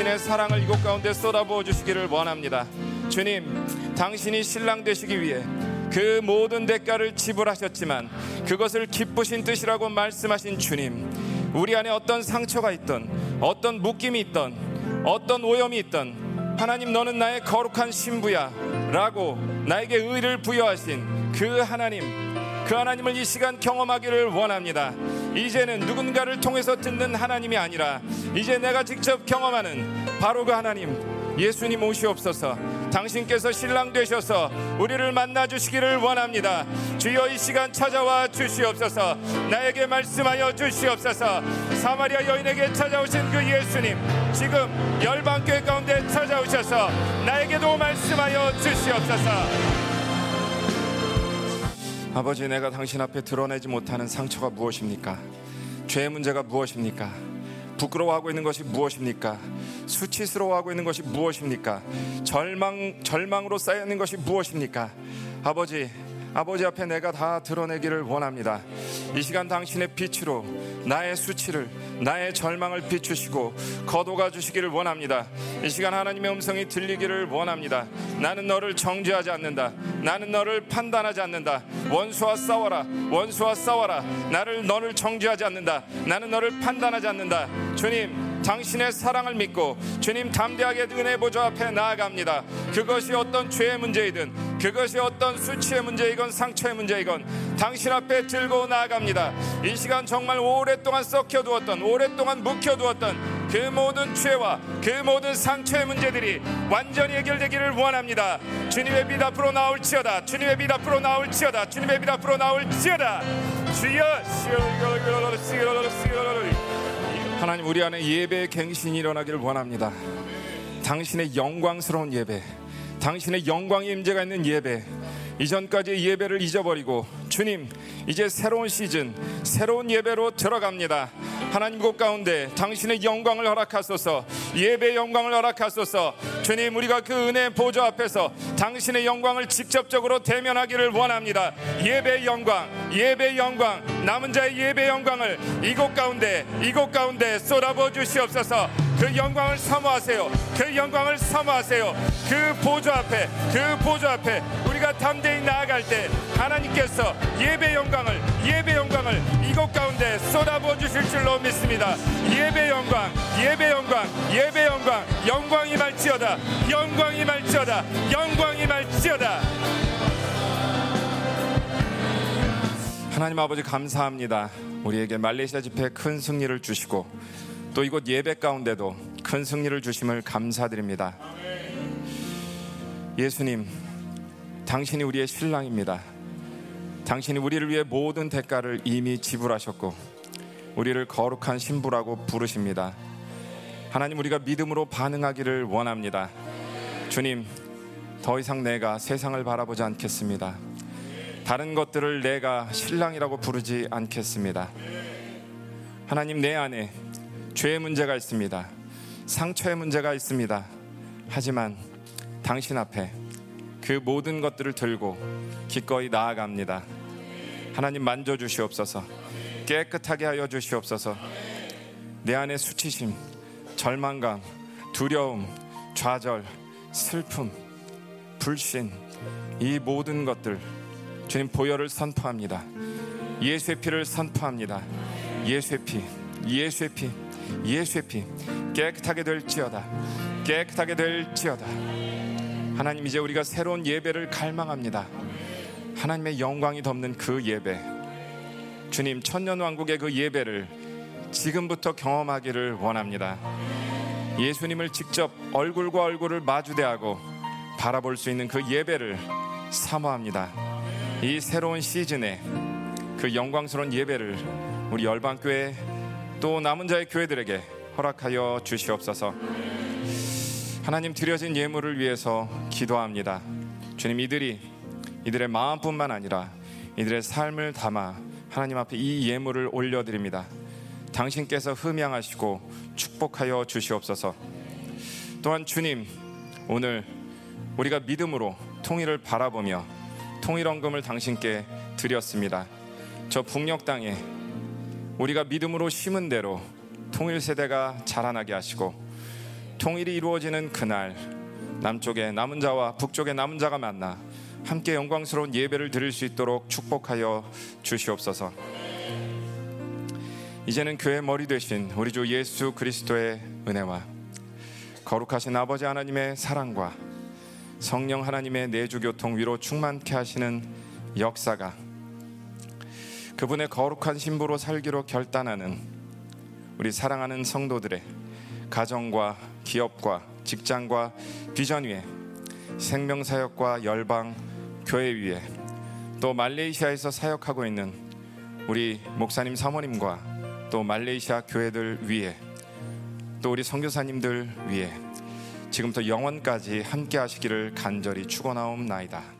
S1: 당신의 사랑을 이곳 가운데 쏟아부어 주시기를 원합니다. 주님, 당신이 신랑 되시기 위해 그 모든 대가를 지불하셨지만 그것을 기쁘신 뜻이라고 말씀하신 주님, 우리 안에 어떤 상처가 있던 어떤 묶임이 있던 어떤 오염이 있던 하나님 너는 나의 거룩한 신부야 라고 나에게 의를 부여하신 그 하나님 그 하나님을 이 시간 경험하기를 원합니다. 이제는 누군가를 통해서 듣는 하나님이 아니라 이제 내가 직접 경험하는 바로 그 하나님 예수님 오시옵소서. 당신께서 신랑 되셔서 우리를 만나 주시기를 원합니다. 주여 이 시간 찾아와 주시옵소서. 나에게 말씀하여 주시옵소서. 사마리아 여인에게 찾아오신 그 예수님 지금 열방교회 가운데 찾아오셔서 나에게도 말씀하여 주시옵소서 아버지 내가 당신 앞에 드러내지 못하는 상처가 무엇입니까? 죄의 문제가 무엇입니까? 부끄러워하고 있는 것이 무엇입니까? 수치스러워하고 있는 것이 무엇입니까? 절망 절망으로 쌓여 있는 것이 무엇입니까? 아버지 아버지 앞에 내가 다 드러내기를 원합니다. 이 시간 당신의 빛으로 나의 수치를, 나의 절망을 비추시고 거둬가 주시기를 원합니다. 이 시간 하나님의 음성이 들리기를 원합니다. 나는 너를 정죄하지 않는다. 나는 너를 판단하지 않는다. 원수와 싸워라. 원수와 싸워라. 나를 너를 정죄하지 않는다. 나는 너를 판단하지 않는다. 주님, 당신의 사랑을 믿고 주님 담대하게 은혜 보좌 앞에 나아갑니다. 그것이 어떤 죄의 문제이든 그것이 어떤 수치의 문제이건 상처의 문제이건 당신 앞에 들고 나아갑니다. 이 시간 정말 오랫동안 썩혀두었던 오랫동안 묵혀두었던 그 모든 죄와 그 모든 상처의 문제들이 완전히 해결되기를 원합니다. 주님의 빛 앞으로 나올지어다. 주님의 빛 앞으로 나올지어다. 주님의 빛 앞으로 나올지어다. 주여 하나님 우리 안에 예배의 갱신이 일어나기를 원합니다. 당신의 영광스러운 예배, 당신의 영광의 임재가 있는 예배, 이전까지의 예배를 잊어버리고 주님 이제 새로운 시즌 새로운 예배로 들어갑니다. 하나님 곳 가운데 당신의 영광을 허락하소서. 예배 영광을 허락하소서. 주님 우리가 그 은혜 보좌 앞에서 당신의 영광을 직접적으로 대면하기를 원합니다. 예배 영광 예배 영광 남은 자의 예배 영광을 이곳 가운데 이곳 가운데 쏟아부어 주시옵소서. 그 영광을 사모하세요. 그 영광을 사모하세요. 그 보좌 앞에 그 보좌 앞에 우리가 담대 히 나아갈 때 하나님께서 예배 영광을 예배 영광을 이곳 가운데 쏟아부어 주실 줄로 믿습니다. 예배 영광 예배 영광 예배 영광 영광이 말지어다 영광이 말지어다 영광이 말지어다 하나님 아버지 감사합니다. 우리에게 말레이시아 집회 큰 승리를 주시고 또 이곳 예배 가운데도 큰 승리를 주심을 감사드립니다. 예수님, 당신이 우리의 신랑입니다. 당신이 우리를 위해 모든 대가를 이미 지불하셨고 우리를 거룩한 신부라고 부르십니다. 하나님 우리가 믿음으로 반응하기를 원합니다. 주님, 더 이상 내가 세상을 바라보지 않겠습니다. 다른 것들을 내가 신랑이라고 부르지 않겠습니다. 하나님 내 안에 죄의 문제가 있습니다. 상처의 문제가 있습니다. 하지만 당신 앞에 그 모든 것들을 들고 기꺼이 나아갑니다. 하나님 만져 주시옵소서. 깨끗하게 하여 주시옵소서. 내 안에 수치심, 절망감, 두려움, 좌절, 슬픔, 불신 이 모든 것들 주님 보혈을 선포합니다. 예수의 피를 선포합니다. 예수의 피, 예수의 피, 예수의 피 깨끗하게 될지어다. 깨끗하게 될지어다. 하나님 이제 우리가 새로운 예배를 갈망합니다. 하나님의 영광이 덮는 그 예배. 주님 천년 왕국의 그 예배를 지금부터 경험하기를 원합니다. 예수님을 직접 얼굴과 얼굴을 마주대하고 바라볼 수 있는 그 예배를 사모합니다. 이 새로운 시즌에 그 영광스러운 예배를 우리 열방교회 또 남은 자의 교회들에게 허락하여 주시옵소서. 하나님 드려진 예물을 위해서 기도합니다. 주님 이들이 이들의 마음뿐만 아니라 이들의 삶을 담아 하나님 앞에 이 예물을 올려드립니다. 당신께서 흠양하시고 축복하여 주시옵소서. 또한 주님 오늘 우리가 믿음으로 통일을 바라보며 통일원금을 당신께 드렸습니다. 저 북녘 땅에 우리가 믿음으로 심은 대로 통일 세대가 자라나게 하시고 통일이 이루어지는 그날 남쪽의 남은 자와 북쪽의 남은 자가 만나 함께 영광스러운 예배를 드릴 수 있도록 축복하여 주시옵소서. 이제는 교회 머리 되신 우리 주 예수 그리스도의 은혜와 거룩하신 아버지 하나님의 사랑과 성령 하나님의 내주 교통 위로 충만케 하시는 역사가 그분의 거룩한 신부로 살기로 결단하는 우리 사랑하는 성도들의 가정과 기업과 직장과 비전 위에 생명 사역과 열방 교회 위에 또 말레이시아에서 사역하고 있는 우리 목사님 사모님과 또 말레이시아 교회들 위에 또 우리 선교사님들 위에 지금부터 영원까지 함께 하시기를 간절히 축원하옵나이다.